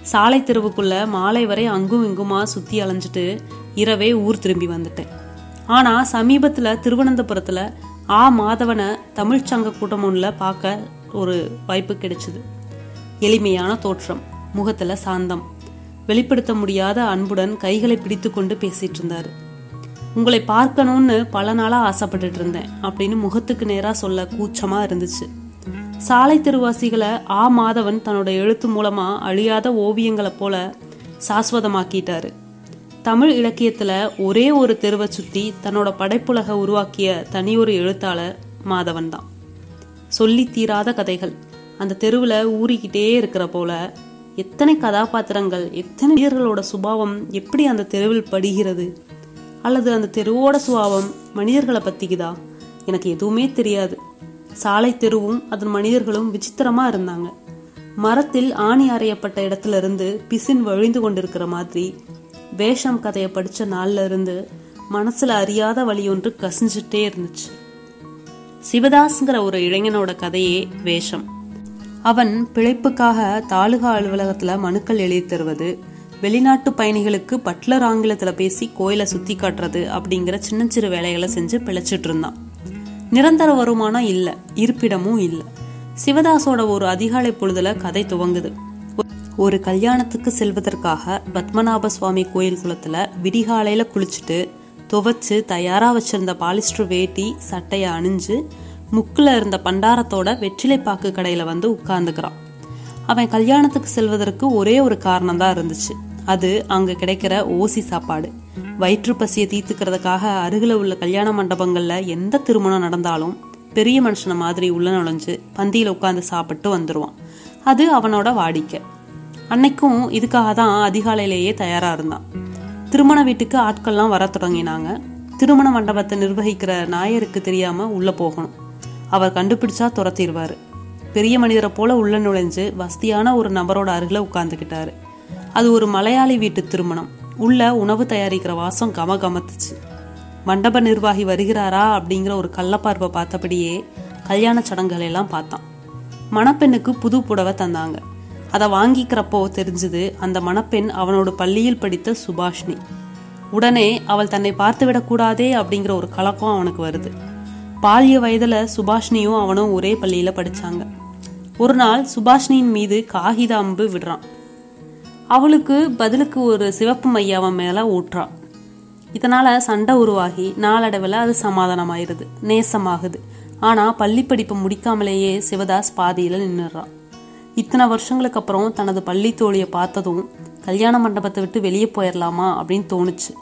சாலை தெருவுக்குள்ள மாலை வரை அங்கும் இங்குமா சுத்தி அலைஞ்சிட்டு இரவே ஊர் திரும்பி வந்துட்டேன். ஆனா சமீபத்துல திருவனந்தபுரத்துல ஆ மாதவனை தமிழ் சங்க கூட்டம் ஒன்றுல பார்க்க ஒரு வாய்ப்பு கிடைச்சது. எளிமையான தோற்றம் முகத்துல சாந்தம். வெளிப்படுத்த முடியாத அன்புடன் கைகளை பிடித்து கொண்டு பேசிட்டு இருந்தாரு. உங்களை பார்க்கணும்னு பல நாளாக ஆசைப்பட்டுட்டு இருந்தேன் அப்படின்னு முகத்துக்கு நேராக சொல்ல கூச்சமா இருந்துச்சு. சாலை தெருவாசிகளை ஆ மாதவன் தன்னோட எழுத்து மூலமா அழியாத ஓவியங்களை போல சாஸ்வதமாக்கிட்டாரு. தமிழ் இலக்கியத்துல ஒரே ஒரு தெருவை சுத்தி தன்னோட படைப்புலக உருவாக்கிய தனியொரு எழுத்தாளர் மாதவன் தான். சொல்லி தீராத கதைகள். அந்த தெருவில் ஊறிக்கிட்டே இருக்கிற போல எத்தனை கதாபாத்திரங்கள் எத்தனை வீரர்களோட சுபாவம் எப்படி அந்த தெருவில் படுகிறது? அல்லது அந்த தெருவோட சுபாவம் மனிதர்களை பத்திக்குதா? எனக்கு எதுவுமே தெரியாது. சாலை தெருவும் அதன் மனிதர்களும் விசித்திரமா இருந்தாங்க. மரத்தில் ஆணி அறையப்பட்ட இடத்துல இருந்து பிசின் வழிந்து கொண்டிருக்கிற மாதிரி வேஷம் கதையை படிச்ச நாள்ல இருந்து மனசுல அறியாத வழி ஒன்று கசிஞ்சிட்டே இருந்துச்சு. சிவதாஸ்ங்கிற ஒரு இளைஞனோட கதையே வேஷம். அவன் பிழைப்புக்காக தாலுகா அலுவலகத்துல மனுக்கள் எழுதி தருவது வெளிநாட்டு பயணிகளுக்கு பட்லர் ஆங்கிலத்துல பேசி கோயிலை சுத்தி காட்டுறது அப்படிங்கிற சின்ன சிறு வேலைகளை செஞ்சு பிழைச்சிட்டு இருந்தான். நிரந்தர வருமானம் இல்லை இருப்பிடமும் இல்லை. சிவதாஸோட ஒரு அதிகாலை பொழுதுல கதை துவங்குது. ஒரு கல்யாணத்துக்கு செல்வதற்காக பத்மநாப சுவாமி கோயில் குளத்துல விடிகாலையில குளிச்சுட்டு துவைச்சு தயாரா வச்சிருந்த பாலிஸ்டர் வேட்டி சட்டையை அணிஞ்சு முக்குல இருந்த பண்டாரத்தோட வெற்றிலை பாக்கு கடையில வந்து உட்கார்ந்துக்கிறான். அவன் கல்யாணத்துக்கு செல்வதற்கு ஒரே ஒரு காரணம் தான் இருந்துச்சு. அது அங்க கிடைக்கிற ஓசி சாப்பாடு. வயிற்று பசியை தீர்த்துக்கிறதுக்காக அருகில் உள்ள கல்யாண மண்டபங்கள்ல எந்த திருமணம் நடந்தாலும் பெரிய மனுஷனை மாதிரி உள்ள நுழைஞ்சு பந்தியில் உட்காந்து சாப்பிட்டு வந்துடுவான் அது அவனோட வாடிக்கை. அன்னைக்கும் இதுக்காக தான் அதிகாலையிலேயே தயாரா இருந்தான். திருமண வீட்டுக்கு ஆட்கள்லாம் வர தொடங்கினாங்க. திருமண மண்டபத்தை நிர்வகிக்கிற நாயருக்கு தெரியாம உள்ள போகணும். அவர் கண்டுபிடிச்சா துரத்திடுவாரு. பெரிய மனிதரை போல உள்ள நுழைஞ்சு வசதியான ஒரு நபரோட அருகில் உட்காந்துக்கிட்டாரு அது ஒரு மலையாளி வீட்டு திருமணம். உள்ள உணவு தயாரிக்கிற வாசம் கம கமத்துச்சு மண்டப நிர்வாகி வருகிறாரா அப்படிங்கிற ஒரு கள்ளப்பார்வை பார்த்தபடியே கல்யாண சடங்குகள் எல்லாம் பார்த்தான். மணப்பெண்ணுக்கு புது புடவை தந்தாங்க. அதை வாங்கிக்கிறப்போ தெரிஞ்சது அந்த மணப்பெண் அவனோட பள்ளியில் படித்த சுபாஷினி. உடனே அவள் தன்னை பார்த்து விடக்கூடாதே அப்படிங்கிற ஒரு கலக்கம் அவனுக்கு வருது. பாலிய வயதுல சுபாஷினியும் அவனும் ஒரே பள்ளியில படிச்சாங்க. ஒரு நாள் சுபாஷினியின் மீது காகித அம்பு விடுறான். அவளுக்கு பதிலுக்கு ஒரு சிவப்பு மையாவன் மேல ஊற்றான் இதனால சண்டை உருவாகி நாளடைவில் அது சமாதானமாயிருது நேசமாகுது. ஆனா பள்ளி படிப்பு முடிக்காமலேயே சிவதாஸ் பாதியில நின்றுறான் இத்தனை வருஷங்களுக்கு அப்புறம் தனது பள்ளி தோழியை பார்த்ததும் கல்யாண மண்டபத்தை விட்டு வெளியே போயிடலாமா அப்படின்னு தோணுச்சு.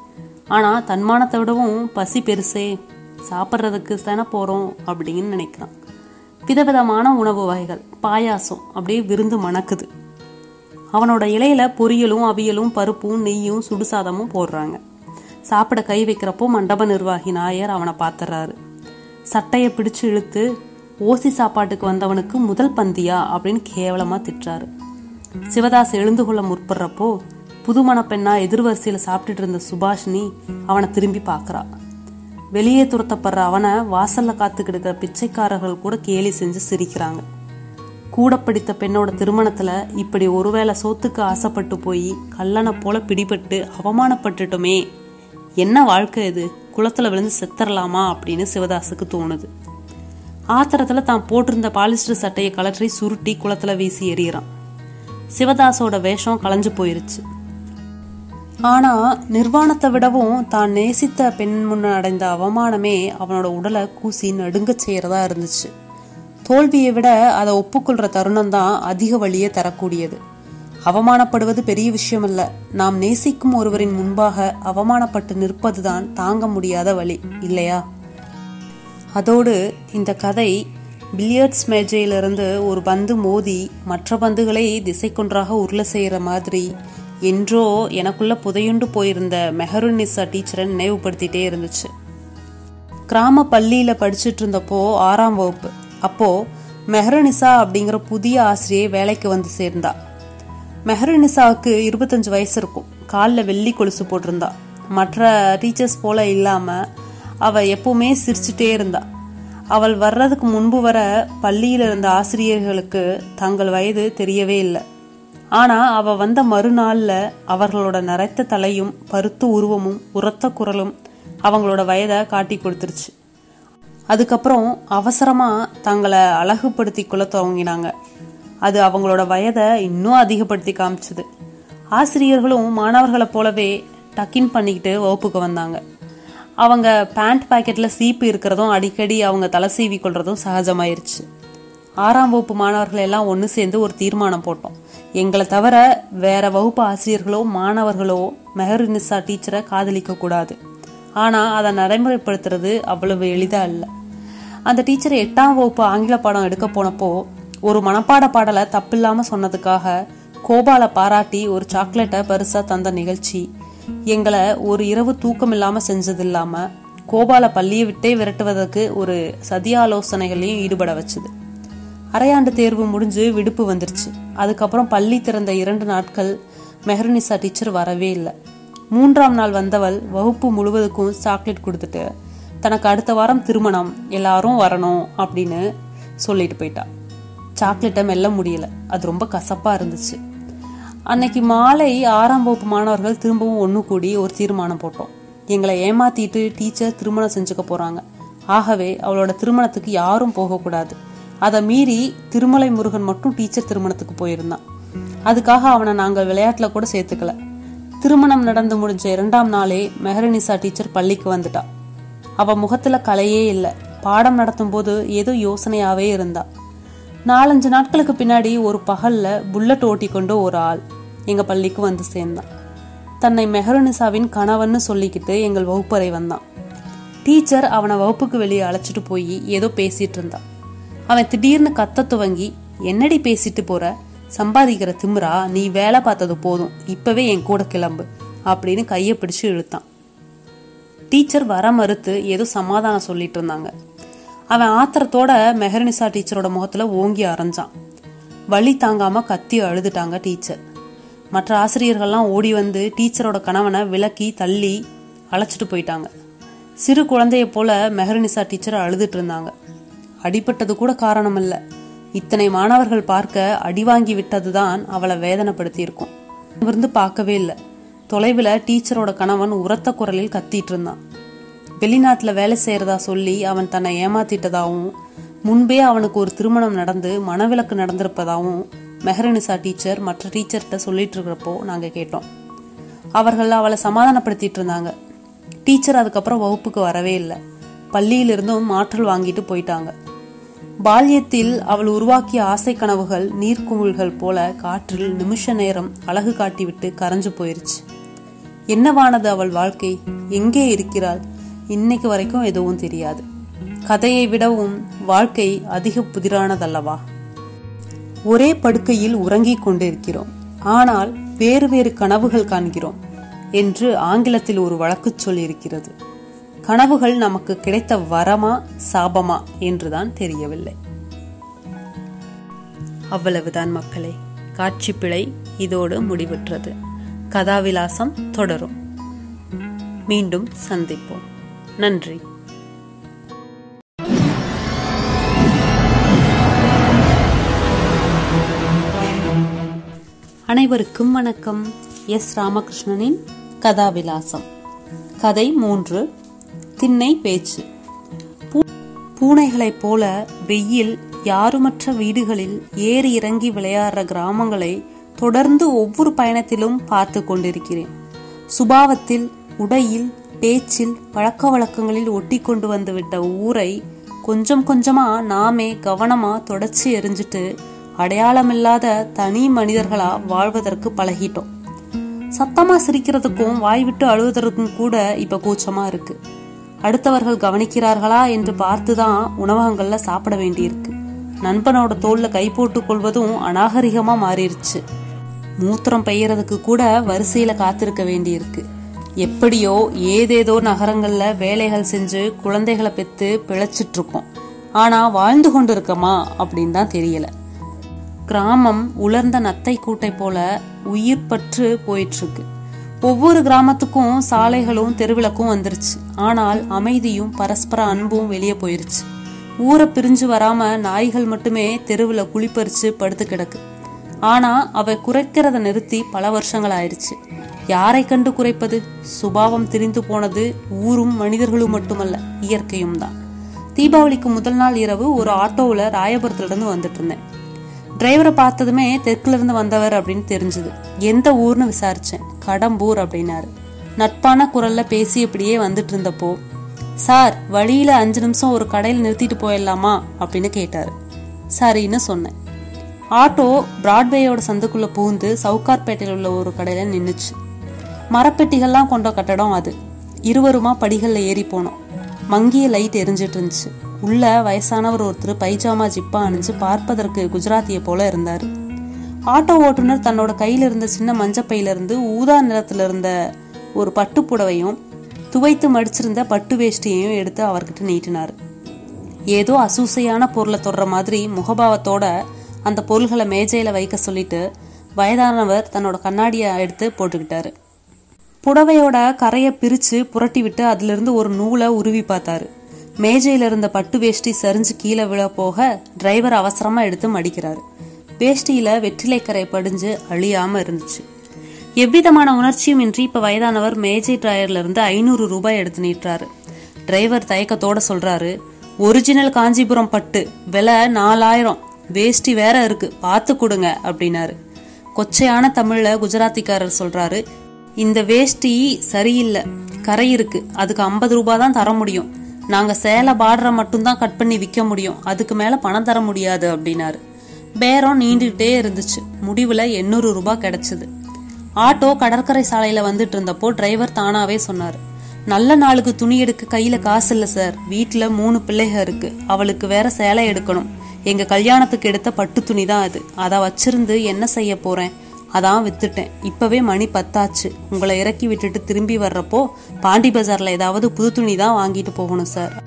ஆனா தன்மானத்தை விடவும் பசி பெருசே சாப்பிட்றதுக்கு தானே போறோம் அப்படின்னு நினைக்கிறான். விதவிதமான உணவு வகைகள். பாயாசம் அப்படியே விருந்து மணக்குது. அவனோட இலையில பொரியலும் அவியலும் பருப்பும் நெய்யும் சுடுசாதமும் போடுறாங்க. சாப்பிட கை வைக்கிறப்போ மண்டப நிர்வாகி நாயர் அவனை பார்த்துறாரு சட்டையை பிடிச்சு இழுத்து ஓசி சாப்பாட்டுக்கு வந்தவனுக்கு முதல் பந்தியா அப்படின்னு கேவலமா திட்டுறாரு. சிவதாஸ் எழுந்து கொள்ள முற்படுறப்போ புதுமண பெண்ணா எதிர்வரிசையில சாப்பிட்டுட்டு இருந்த சுபாஷினி அவனை திரும்பி பார்க்கறா வெளியே துரத்தப்படுற அவனை வாசல்ல காத்துக்கிட்டு இருக்கிற பிச்சைக்காரர்கள் கூட கேலி செஞ்சு சிரிக்கிறாங்க. கூட படித்த பெண்ணோட திருமணத்துல இப்படி ஒருவேளை சோத்துக்கு ஆசைப்பட்டு போய் கல்லனை போல பிடிபட்டு அவமானப்பட்டுட்டோமே என்ன வாழ்க்கை இது? குளத்துல விழுந்து செத்தரலாமா அப்படின்னு சிவதாஸுக்கு தோணுது. ஆத்திரத்துல தான் போட்டிருந்த பாலிஸ்டர் சட்டையை கலற்றி சுருட்டி குளத்துல வீசி எறிகிறான். சிவதாஸோட வேஷம் களைஞ்சு போயிருச்சு. ஆனா நிர்வாணத்தை விடவும் தான் நேசித்த பெண் முன்ன அடைந்த அவமானமே அவனோட உடலை கூசி நடுங்கச் செய்யறதா இருந்துச்சு. தோல்வியை விட அதை ஒப்புக்கொள்ற தருணம் தான் அதிக வழியை தரக்கூடியது. அவமானப்படுவது பெரிய விஷயம் அல்ல நாம் நேசிக்கும் ஒருவரின் முன்பாக அவமானப்பட்டு நிற்பதுதான் தாங்க முடியாத வழி இல்லையா? அதோடு இந்த கதை பில்லியர்ட்ஸ் மேஜையிலிருந்து ஒரு பந்து மோதி மற்ற பந்துகளை திசைக்கொன்றாக உருளை செய்கிற மாதிரி என்றோ எனக்குள்ள புதையுண்டு போயிருந்த மெஹருநிசா டீச்சரை நினைவுபடுத்திட்டே இருந்துச்சு. கிராம பள்ளியில படிச்சுட்டு இருந்தப்போ ஆறாம் வகுப்பு. அப்போ மெஹருநிசா அப்படிங்கிற புதிய ஆசிரியை வேலைக்கு வந்து சேர்ந்தா. மெஹருநிசாவுக்கு இருபத்தஞ்சு வயசு இருக்கும். காலில் வெள்ளி கொலுசு போட்டிருந்தா. மற்ற டீச்சர்ஸ் போல இல்லாம அவ எப்பவுமே சிரிச்சுட்டே இருந்தா. அவள் வர்றதுக்கு முன்பு வர பள்ளியில் இருந்த ஆசிரியர்களுக்கு தங்கள் வயது தெரியவே இல்லை. ஆனா அவ வந்த மறுநாள்ல அவர்களோட நரைத்த தலையும் பருத்து உருவமும் உரத்த குரலும் அவங்களோட வயதை காட்டி கொடுத்துருச்சு. அதுக்கப்புறம் அவசரமா தங்களை அழகுபடுத்தி கொள்ள துவங்கினாங்க. அது அவங்களோட வயதை இன்னும் அதிகப்படுத்தி காமிச்சது. ஆசிரியர்களும் மாணவர்களை போலவே டக்கின் பண்ணிக்கிட்டு வகுப்புக்கு வந்தாங்க. அவங்க பேண்ட் பாக்கெட்ல சீப்பு இருக்கிறதும் அடிக்கடி அவங்க தலை சீவி கொள்றதும் சகஜமாயிருச்சு. ஆறாம் வகுப்பு மாணவர்கள் எல்லாம் ஒன்று சேர்ந்து ஒரு தீர்மானம் போட்டோம். எங்களை தவிர வேற வகுப்பு ஆசிரியர்களோ மாணவர்களோ மெஹருநிசா டீச்சரை காதலிக்க கூடாது ஆனால் அதை நடைமுறைப்படுத்துறது அவ்வளவு எளிதாக இல்லை. அந்த டீச்சர் எட்டாம் வகுப்பு ஆங்கில பாடம் எடுக்க போனப்போ ஒரு மனப்பாட பாடலை தப்பில்லாமல் சொன்னதுக்காக கோபாலை பாராட்டி ஒரு சாக்லேட்டை பரிசா தந்த நிகழ்ச்சி. எங்களை ஒரு இரவு தூக்கம் இல்லாம செஞ்சது இல்லாம கோபாலை பள்ளியை விட்டே விரட்டுவதற்கு ஒரு சதியாலோசனைகளையும் ஈடுபட வச்சுது. அரையாண்டு தேர்வு முடிஞ்சு விடுப்பு வந்துருச்சு. அதுக்கப்புறம் பள்ளி திறந்த இரண்டு நாட்கள் மெஹருனிசா டீச்சர் வரவே இல்லை. மூன்றாம் நாள் வந்தவள் வகுப்பு முழுவதுக்கும் சாக்லேட் கொடுத்துட்டு தனக்கு அடுத்த வாரம் திருமணம் எல்லாரும் வரணும் அப்படின்னு சொல்லிட்டு போயிட்டா. சாக்லேட்டை மெல்ல முடியல. அது ரொம்ப கசப்பா இருந்துச்சு. அன்னைக்கு மாலை ஆறாம் வகுப்பு மாணவர்கள் திரும்பவும் ஒன்று கூடி ஒரு தீர்மானம் போட்டோம். எங்களை ஏமாத்திட்டு டீச்சர் திருமணம் செஞ்சுக்க போறாங்க. ஆகவே அவளோட திருமணத்துக்கு யாரும் போகக்கூடாது. அதை மீறி திருமலை முருகன் மட்டும் டீச்சர் திருமணத்துக்கு போயிருந்தான். அதுக்காக அவனை நாங்கள் விளையாட்டில் கூட சேர்த்துக்கல. திருமணம் நடந்து முடிஞ்ச இரண்டாம் நாளே மெஹரனிசா டீச்சர் பள்ளிக்கு வந்துட்டா. அவ முகத்துல கலையே இல்லை. பாடம் நடத்தும் போது ஏதோ யோசனையாவே இருந்தா. நாலஞ்சு நாட்களுக்கு பின்னாடி ஒரு பகல்ல புல்லட் ஓட்டி கொண்டு ஒரு ஆள் எங்க பள்ளிக்கு வந்து சேர்ந்தான். தன்னை மெஹரனிசாவின் கணவன்னு சொல்லிக்கிட்டு எங்கள் வகுப்பறை வந்தான். டீச்சர் அவனை வகுப்புக்கு வெளியே அழைச்சிட்டு போய் ஏதோ பேசிட்டு இருந்தான் அவன் திடீர்னு கத்த துவங்கி என்னடி பேசிட்டு போற? சம்பாதிக்கிற திமிரா? நீ வேலை பார்த்தது போதும். இப்பவே என் கூட கிளம்பு. அப்படின்னு கையை பிடிச்சு இழுத்தான். டீச்சர் வர மறுத்து ஏதோ சமாதானம் சொல்லிட்டு இருந்தாங்க. அவன் ஆத்திரத்தோட மெஹர்னிசா டீச்சரோட முகத்துல ஓங்கி அரைஞ்சான். வழி தாங்காம கத்தி அழுதுட்டாங்க டீச்சர். மற்ற ஆசிரியர்கள்லாம் ஓடி வந்து டீச்சரோட கணவனை விலக்கி தள்ளி அழைச்சிட்டு போயிட்டாங்க. சிறு குழந்தைய போல மெஹர்னிசா டீச்சர் அழுதுட்டு இருந்தாங்க. அடிபட்டது கூட காரணம் இல்ல இத்தனை மாணவர்கள் பார்க்க அடி வாங்கி விட்டதுதான் அவளை வேதனைப்படுத்தி இருக்கும் இருந்து பார்க்கவே இல்லை. தொலைவில் டீச்சரோட கணவன் உரத்த குரலில் கத்திட்டு இருந்தான் வெளிநாட்டில் வேலை செய்யறதா சொல்லி அவன் தன்னை ஏமாத்திட்டதாகவும் முன்பே அவனுக்கு ஒரு திருமணம் நடந்து மனவிலக்கு நடந்திருப்பதாகவும் மெஹரனிசா டீச்சர் மற்ற டீச்சர்கிட்ட சொல்லிட்டு இருக்கிறப்போ நாங்கள் கேட்டோம். அவர்கள் அவளை சமாதானப்படுத்திட்டு இருந்தாங்க. டீச்சர் அதுக்கப்புறம் வகுப்புக்கு வரவே இல்லை. பள்ளியிலிருந்தும் மாற்றல் வாங்கிட்டு போயிட்டாங்க. பால்யத்தில் அவள் உருவாக்கிய ஆசை கனவுகள் நீர்க்குமிழ்கள் போல காற்றில் நிமிஷ நேரம் அழகு காட்டிவிட்டு கரைஞ்சு போயிருச்சு. என்னவானது அவள் வாழ்க்கை? எங்கே இருக்கிறாள்? இன்னைக்கு வரைக்கும் எதுவும் தெரியாது. கதையை விடவும் வாழ்க்கை அதிக புதிரானதல்லவா? ஒரே படுக்கையில் உறங்கிக் கொண்டிருக்கிறோம். ஆனால் வேறு வேறு கனவுகள் காண்கிறோம் என்று ஆங்கிலத்தில் ஒரு வழக்குச் சொல் இருக்கிறது கனவுகள் நமக்கு கிடைத்த வரமா சாபமா என்றுதான் தெரியவில்லை. அவ்வளவுதான் மக்களே காட்சி பிழை இதோடு முடிவுற்றது. கதாவிலாசம் தொடரும். மீண்டும் சந்திப்போம். நன்றி. அனைவருக்கும் வணக்கம். எஸ். ராமகிருஷ்ணனின் கதாவிலாசம். கதை மூன்று. திண்ணை பேச்சு. பூ- பூனைகளைப் போல வெயில் யாருமற்ற வீடுகளில் ஏறி இறங்கி விளையாடுற கிராமங்களை தொடர்ந்து ஒவ்வொரு பயணத்திலும் பார்த்து கொண்டிருக்கிறேன். சுபாவத்தில் உடையில் பேச்சில் பழக்க வழக்கங்களில் ஒட்டி கொண்டு வந்துவிட்ட ஊரை கொஞ்சம் கொஞ்சமா நாமே கவனமா தொடச்சி எரிஞ்சிட்டு அடையாளமில்லாத தனி மனிதர்களா வாழ்வதற்கு பழகிட்டோம். சத்தமா சிரிக்கிறதுக்கும் வாய் விட்டு அழுவதற்கும் கூட இப்ப கூச்சமா இருக்கு. அடுத்தவர்கள் கவனிக்கிறார்களா என்று பார்த்துதான் உணவகங்கள்ல சாப்பிட வேண்டியிருக்கு. நண்பனோட தோல்ல கை போட்டு கொள்வதும் அநாகரிகமா மாறிடுச்சு மூத்திரம் பெய்யறதுக்கு கூட வரிசையில காத்திருக்க வேண்டியிருக்கு. எப்படியோ ஏதேதோ நகரங்கள்ல வேலைகள் செஞ்சு குழந்தைகளை பெத்து பிழைச்சிட்டு இருக்கோம் ஆனா வாழ்ந்து கொண்டு இருக்கமா அப்படின்னு தான் தெரியல. கிராமம் உலர்ந்த நத்தை கூட்டை போல உயிர் பற்று போயிட்டு இருக்கு ஒவ்வொரு கிராமத்துக்கும் சாலைகளும் தெருவிளக்கும் வந்துருச்சு. ஆனால் அமைதியும் பரஸ்பர அன்பும் வெளியே போயிருச்சு. ஊரை பிரிஞ்சு வராம நாய்கள் மட்டுமே தெருவில் குளிப்பறிச்சு படுத்து கிடக்கு. ஆனா அவை குறைக்கிறத நிறுத்தி பல வருஷங்கள் ஆயிடுச்சு யாரை கண்டு குறைப்பது? சுபாவம் திரிந்து போனது ஊரும் மனிதர்களும் மட்டுமல்ல இயற்கையும் தான். தீபாவளிக்கு முதல் நாள் இரவு ஒரு ஆட்டோவில் ராயபுரத்துலேருந்து வந்துட்டு இருந்தேன். டிரைவரை பார்த்ததுமே தெற்குல இருந்து வந்தவர் அப்படின்னு தெரிஞ்சது. எந்த ஊர்னு விசாரிச்சேன். கடம்பூர் அப்படின்னாரு. நட்பான குரல்ல பேசி இப்படியே வந்துட்டு இருந்தப்போ சார் வழியில அஞ்சு நிமிஷம் ஒரு கடையில் நிறுத்திட்டு போயிடலாமா? அப்படின்னு கேட்டாரு. சரின்னு சொன்னேன். ஆட்டோ பிராட்வேயோட சந்துக்குள்ள பூந்து சவுகார்பேட்டையில் உள்ள ஒரு கடையில நின்னுச்சு. மரப்பெட்டிகள்லாம் கொண்ட கட்டடம் அது. இருவருமா படிகள்ல ஏறி போனோம். மங்கிய லைட் எரிஞ்சிட்டு இருந்துச்சு. உள்ள வயசானவர் ஒருத்தர் பைஜாமா ஜிப்பா அணிஞ்சு பார்ப்பதற்கு குஜராத்திய போல இருந்தார். ஆட்டோ ஓட்டுநர் தன்னோட கையில் இருந்த சின்ன மஞ்சப்பையிலிருந்து ஊதா நிறத்தில் இருந்த ஒரு பட்டுப்புடவையும் துவைத்து மடிச்சிருந்த பட்டு வேஷ்டியையும் எடுத்து அவர்கிட்ட நீட்டினார். ஏதோ அசூசையான பொருளை தொடுற மாதிரி முகபாவத்தோட அந்த பொருள்களை மேஜையில வைக்க சொல்லிட்டு வயதானவர் தன்னோட கண்ணாடியை எடுத்து போட்டுக்கிட்டாரு. புடவையோட கரையை பிரிச்சு புரட்டி விட்டு அதிலிருந்து ஒரு நூலை உருவி பார்த்தாரு. மேஜையில இருந்த பட்டு வேஷ்டி சரிஞ்சு கீழே விழ போக டிரைவர் அவசரமா எடுத்து மடிக்கிறாரு. வேஷ்டியில வெற்றிலை கரை படிஞ்சு அழியாம இருந்துச்சு. எவ்விதமான உணர்ச்சியும் இன்றி இப்ப வயதானவர் மேஜை டிரையர்ல இருந்து ஐநூறு ரூபாய் எடுத்து நீட்டுறாரு. டிரைவர் தயக்கத்தோட சொல்றாரு ஒரிஜினல் காஞ்சிபுரம் பட்டு விலை நாலாயிரம். வேஷ்டி வேற இருக்கு பார்த்து கொடுங்க அப்படின்னாரு. கொச்சையான தமிழ்ல குஜராத்திக்காரர் சொல்றாரு இந்த வேஷ்டி சரியில்லை கரை இருக்கு அதுக்கு ஐம்பது ரூபாய் தான் தர முடியும். நாங்க சேலை பார்டரை மட்டும்தான் கட் பண்ணி விற்க முடியும். அதுக்கு மேல பணம் தர முடியாது அப்படின்னாரு. பேரம் நீண்டுகிட்டே இருந்துச்சு. முடிவுல எண்ணூறு ரூபாய் கிடைச்சது. ஆட்டோ கடற்கரை சாலையில வந்துட்டு இருந்தப்போ டிரைவர் தானாவே சொன்னாரு. நல்ல நாளுக்கு துணி எடுக்க கையில காசு இல்ல சார். வீட்டுல மூணு பிள்ளைக இருக்கு. அவளுக்கு வேற சேலை எடுக்கணும். எங்க கல்யாணத்துக்கு எடுத்த பட்டு துணி தான் அது. அதை வச்சிருந்து என்ன செய்ய போறேன்? அதான் வித்துட்டேன். இப்பவே மணி பத்தாச்சு. உங்களை இறக்கி விட்டுட்டு திரும்பி வர்றப்போ பாண்டி பஜார்ல ஏதாவது புது துணி தான் வாங்கிட்டு போகணும் சார்.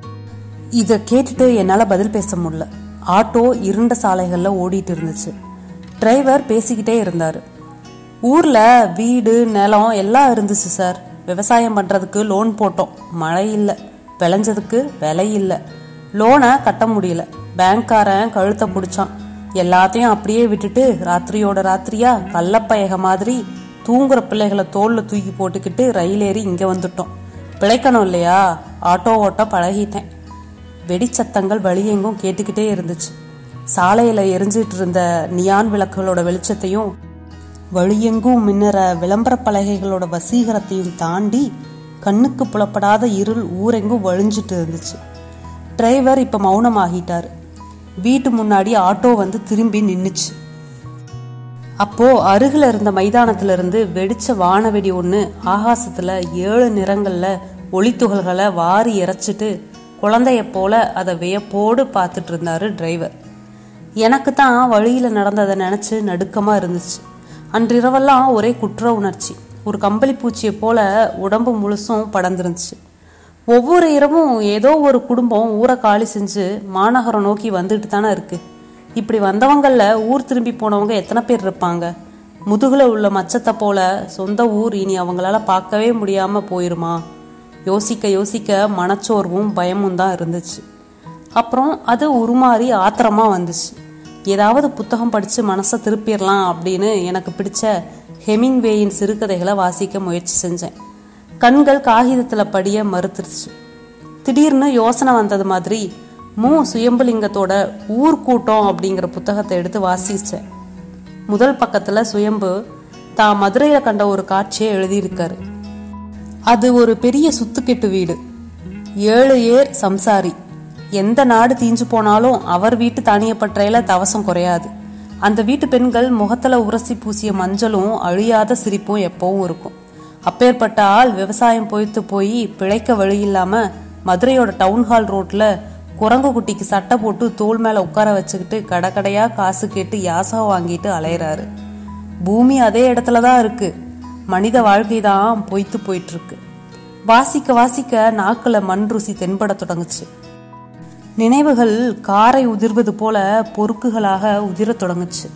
இதை கேட்டுட்டு என்னால் பதில் பேச முடியல. ஆட்டோ இருண்ட சாலைகளில் ஓடிட்டு இருந்துச்சு. டிரைவர் பேசிக்கிட்டே இருந்தார். ஊரில் வீடு நிலம் எல்லாம் இருந்துச்சு சார். விவசாயம் பண்ணுறதுக்கு லோன் போட்டோம். மழை இல்லை. விளைஞ்சதுக்கு விலை இல்லை. லோனை கட்ட முடியல. பேங்க்காரன் கழுத்தை பிடிச்சான். எல்லாத்தையும் அப்படியே விட்டுட்டு ராத்திரியோட ராத்திரியா கள்ளப்பயக மாதிரி தூங்குற பிள்ளைகளை தோல்ல தூக்கி போட்டுக்கிட்டு ரயில் ஏறி இங்க வந்துட்டோம். பிழைக்கணும் இல்லையா? ஆட்டோ ஓட்ட பழகிட்டேன். வெடிச்சத்தங்கள் வழியெங்கும் கேட்டுக்கிட்டே இருந்துச்சு. சாலையில எரிஞ்சிட்டு இருந்த நியான் விளக்குகளோட வெளிச்சத்தையும் வழியெங்கும் மின்னற விளம்பர பலகைகளோட வசீகரத்தையும் தாண்டி கண்ணுக்கு புலப்படாத இருள் ஊரெங்கும் வழிஞ்சிட்டு இருந்துச்சு. டிரைவர் இப்ப மௌனமாகிட்டாரு. வீட்டு முன்னாடி ஆட்டோ வந்து திரும்பி நின்றுச்சு அப்போ அருகில் இருந்த மைதானத்திலிருந்து வெடிச்ச வானவெடி ஒன்று ஆகாசத்துல ஏழு நிறங்கள்ல ஒளித்துகள்களை வாரி இறைச்சிட்டு குழந்தைய போல அதை வியப்போடு பார்த்துட்டு இருந்தாரு டிரைவர். எனக்கு தான் வழியில் நடந்ததை நினச்சி நடுக்கமாக இருந்துச்சு. அன்றிரவெல்லாம் ஒரே குற்ற உணர்ச்சி. ஒரு கம்பளி பூச்சியை போல உடம்பு முழுசும் படர்ந்துருந்துச்சு. ஒவ்வொரு இரவும் ஏதோ ஒரு குடும்பம் ஊரை காலி செஞ்சு மாநகரம் நோக்கி வந்துட்டு தானே இருக்கு. இப்படி வந்தவங்களில் ஊர் திரும்பி போனவங்க எத்தனை பேர் இருப்பாங்க? முதுகில் உள்ள மச்சத்தை போல சொந்த ஊர் இனி அவங்களால பார்க்கவே முடியாமல் போயிருமா? யோசிக்க யோசிக்க மனச்சோர்வும் பயமும் தான் இருந்துச்சு. அப்புறம் அது உருமாறி ஆத்திரமாக வந்துச்சு. ஏதாவது புத்தகம் படித்து மனசை திருப்பிடலாம் அப்படின்னு எனக்கு பிடிச்ச ஹெமிங்வேயின் சிறுகதைகளை வாசிக்க முயற்சி செஞ்சேன். கண்கள் காகிதத்தில் படிய மறுத்துருச்சு. திடீர்னு யோசனை வந்தது மாதிரி மு. சுயம்புலிங்கத்தோட ஊர்க்கூட்டம் அப்படிங்கிற புத்தகத்தை எடுத்து வாசிச்சேன். முதல் பக்கத்தில் சுயம்பு தான் மதுரையில் கண்ட ஒரு காட்சியை எழுதியிருக்காரு. அது ஒரு பெரிய சுத்துக்கெட்டு வீடு. ஏழு ஏர் சம்சாரி. எந்த நாடு தீஞ்சு போனாலும் அவர் வீட்டு தானியப்பற்றையில தவசம் குறையாது. அந்த வீட்டு பெண்கள் முகத்தில் உரசி பூசிய மஞ்சளும் அழியாத சிரிப்பும் எப்பவும் இருக்கும். அப்பேற்பட்ட ஆள் விவசாயம் பொய்த்து போய் பிழைக்க வழி இல்லாம மதுரையோட டவுன் ஹால் ரோட்ல குரங்கு குட்டிக்கு சட்டை போட்டு தோல் மேல உட்கார வச்சுக்கிட்டு கடை காசு கேட்டு யாசா வாங்கிட்டு அலையறாரு. பூமி அதே இடத்துல தான் இருக்கு. மனித வாழ்க்கை தான் பொய்த்து போயிட்டு இருக்கு வாசிக்க வாசிக்க நாக்குல மண் ருசி தென்பட தொடங்குச்சு. நினைவுகள் காரை உதிர்வது போல பொறுக்குகளாக உதிரத் தொடங்குச்சு.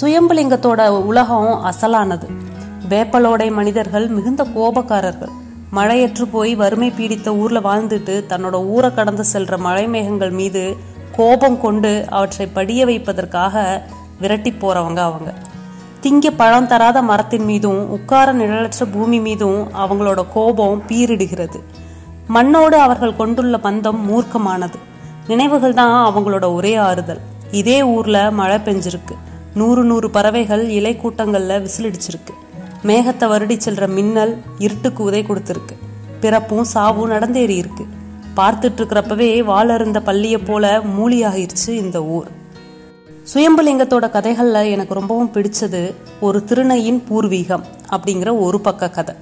சுயம்புலிங்கத்தோட உலகம் அசலானது. வேப்பலோடை மனிதர்கள் மிகுந்த கோபக்காரர்கள். மழையற்று போய் வறுமை பீடித்த ஊர்ல வாழ்ந்துட்டு தன்னோட ஊரை கடந்து செல்ற மழை மேகங்கள் மீது கோபம் கொண்டு அவற்றை படிய வைப்பதற்காக விரட்டி போறவங்க அவங்க. திங்க பழம் தராத மரத்தின் மீதும் உட்கார நிழலற்ற பூமி மீதும் அவங்களோட கோபம் பீரிடுகிறது. மண்ணோடு அவர்கள் கொண்டுள்ள பந்தம் மூர்க்கமானது. நினைவுகள் தான் அவங்களோட ஒரே ஆறுதல். இதே ஊர்ல மழை பெஞ்சிருக்கு. நூறு நூறு பறவைகள் இலை கூட்டங்கள்ல விசிலடிச்சிருக்கு மேகத்தை வருடி செல்ற மின்னல் இருட்டுக்கு உதை கொடுத்துருக்கு. பிறப்பும் சாவும் நடந்தேறி இருக்கு. பார்த்துட்டு இருக்கிறப்பவே வாழறிந்த பள்ளிய போல மூலியாகிருச்சு இந்த ஊர். சுயம்புலிங்கத்தோட கதைகள்ல எனக்கு ரொம்பவும் பிடிச்சது ஒரு திருநையின் பூர்வீகம் அப்படிங்கிற ஒரு பக்க கதை.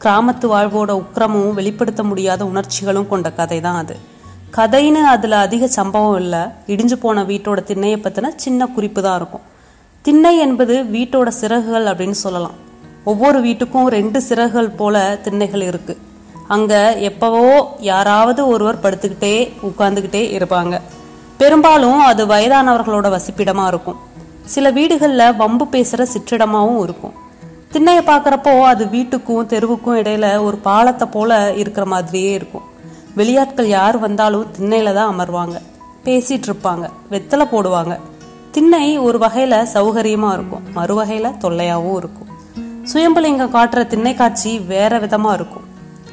கிராமத்து வாழ்வோட உக்கிரமும் வெளிப்படுத்த முடியாத உணர்ச்சிகளும் கொண்ட கதை தான் அது. கதைன்னு அதுல அதிக சம்பவம் இல்லை. இடிஞ்சு போன வீட்டோட திண்ணையை பத்தின சின்ன குறிப்பு தான் இருக்கும். திண்ணை என்பது வீட்டோட சிறகுகள் அப்படின்னு சொல்லலாம். ஒவ்வொரு வீட்டுக்கும் ரெண்டு சிறகுகள் போல திண்ணைகள் இருக்கு. அங்க எப்பவோ யாராவது ஒருவர் படுத்துக்கிட்டே உட்கார்ந்துக்கிட்டே இருப்பாங்க. பெரும்பாலும் அது வயதானவர்களோட வசிப்பிடமா இருக்கும். சில வீடுகளில் வம்பு பேசுற சிற்றிடமாவும் இருக்கும். திண்ணையை பார்க்குறப்போ அது வீட்டுக்கும் தெருவுக்கும் இடையில ஒரு பாலத்தை போல இருக்கிற மாதிரியே இருக்கும். வெளியாட்கள் யார் வந்தாலும் திண்ணையில தான் அமர்வாங்க. பேசிட்டு இருப்பாங்க. வெத்தலை போடுவாங்க. திண்ணை ஒரு வகையில சௌகரியமா இருக்கும். மறு வகையில தொல்லையாகவும் இருக்கும். சுயம்புலிங்கம் காட்டுற திண்ணை காட்சி வேற விதமா இருக்கும்.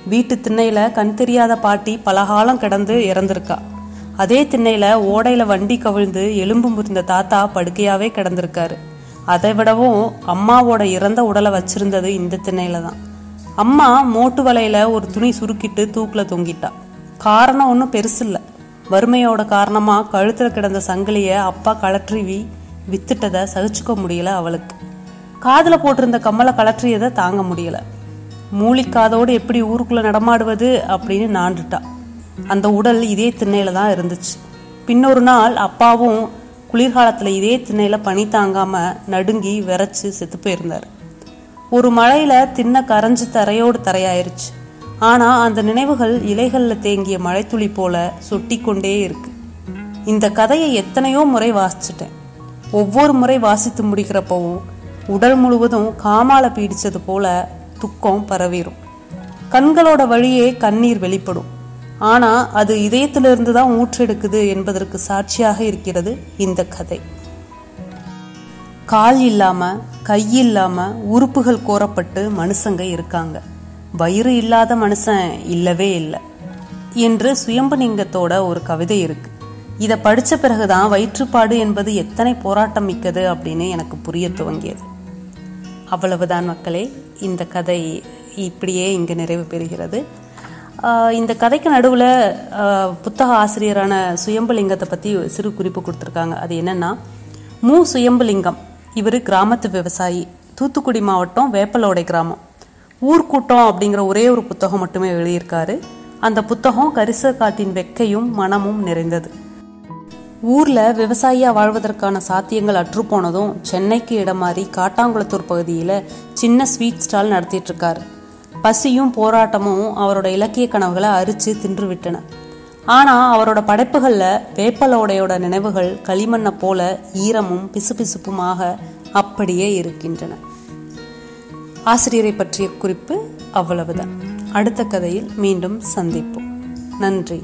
வீட்டு திண்ணையில கண் தெரியாத பாட்டி பலகாலம் கிடந்து இறந்திருக்கா. அதே திண்ணையில ஓடையில வண்டி கவிழ்ந்து எலும்பு முறிந்த தாத்தா படுக்கையாவே கிடந்திருக்காரு. அதை விடவும் அம்மாவோட இறந்த உடலை வச்சிருந்தது இந்த திண்ணையில தான். அம்மா மோட்டு வலையில ஒரு துணி சுருக்கிட்டு தூக்குல தொங்கிட்டா. காரணம் ஒன்றும் பெருசு இல்லை. வறுமையோட காரணமா கழுத்துல கிடந்த சங்கிலிய அப்பா கழற்றி வித்துட்டதை சகிச்சுக்க முடியல அவளுக்கு. காதில் போட்டிருந்த கம்மலை கழற்றியதை தாங்க முடியல. மூலிக்காதோடு எப்படி ஊருக்குள்ளே நடமாடுவது அப்படின்னு நாண்டுட்டா. அந்த உடல் இதே திண்ணையில தான் இருந்துச்சு. பின்னொரு நாள் அப்பாவும் குளிர்காலத்தில் இதே திண்ணையில பனி தாங்காம நடுங்கி விரைச்சி செத்து போயிருந்தார். ஒரு மழையில திண்ணை கரைஞ்சு தரையோடு தரையாயிருச்சு. ஆனா அந்த நினைவுகள் இலைகளில் தேங்கிய மழைத்துளி போல சொட்டி கொண்டே இருக்கு. இந்த கதையை எத்தனையோ முறை வாசிச்சிட்டேன். ஒவ்வொரு முறை வாசித்து முடிக்கிறப்பவும் உடல் முழுவதும் காமால பீடிச்சது போல துக்கம் பரவிடும் கண்களோட வழியே கண்ணீர் வெளிப்படும். ஆனா அது இதயத்திலிருந்து தான் ஊற்றெடுக்குது என்பதற்கு சாட்சியாக இருக்கிறது இந்த கதை. கால் இல்லாம கை இல்லாமல் உறுப்புகள் கோரப்பட்டு மனுஷங்க இருக்காங்க. வயிறு இல்லாத மனுஷன் இல்லவே இல்லை என்று சுயம்புலிங்கத்தோட ஒரு கவிதை இருக்கு. இதை படித்த பிறகுதான் வயிற்றுப்பாடு என்பது எத்தனை போராட்டம் மிக்கது அப்படின்னு எனக்கு புரிய துவங்கியது. அவ்வளவுதான் மக்களே. இந்த கதை இப்படியே இங்கு நிறைவு பெறுகிறது. இந்த கதைக்கு நடுவில் புத்தக ஆசிரியரான சுயம்புலிங்கத்தை பற்றி சிறு குறிப்பு கொடுத்துருக்காங்க. அது என்னென்னா மு. சுயம்புலிங்கம் இவர் கிராமத்து விவசாயி. தூத்துக்குடி மாவட்டம் வேப்பலோடை கிராமம். ஊர்க்கூட்டம் அப்படிங்கிற ஒரே ஒரு புத்தகம் மட்டுமே எழுதியிருக்காரு. அந்த புத்தகம் கரிசக்காட்டின் வெக்கையும் மனமும் நிறைந்தது. ஊர்ல விவசாயியா வாழ்வதற்கான சாத்தியங்கள் அற்று போனதும் சென்னைக்கு இடம் மாறி காட்டாங்குளத்தூர் பகுதியில சின்ன ஸ்வீட் ஸ்டால் நடத்திட்டு இருக்காரு பசியும் போராட்டமும் அவரோட இலக்கிய கனவுகளை அரிச்சு தின்று விட்டன ஆனா அவரோட படைப்புகள்ல வேப்பலோடையோட நினைவுகள் களிமண்ணை போல ஈரமும் பிசுபிசுப்புமாக அப்படியே இருக்கின்றன. ஆசிரியரை பற்றிய குறிப்பு அவ்வளவுதான். அடுத்த கதையில் மீண்டும் சந்திப்போம். நன்றி.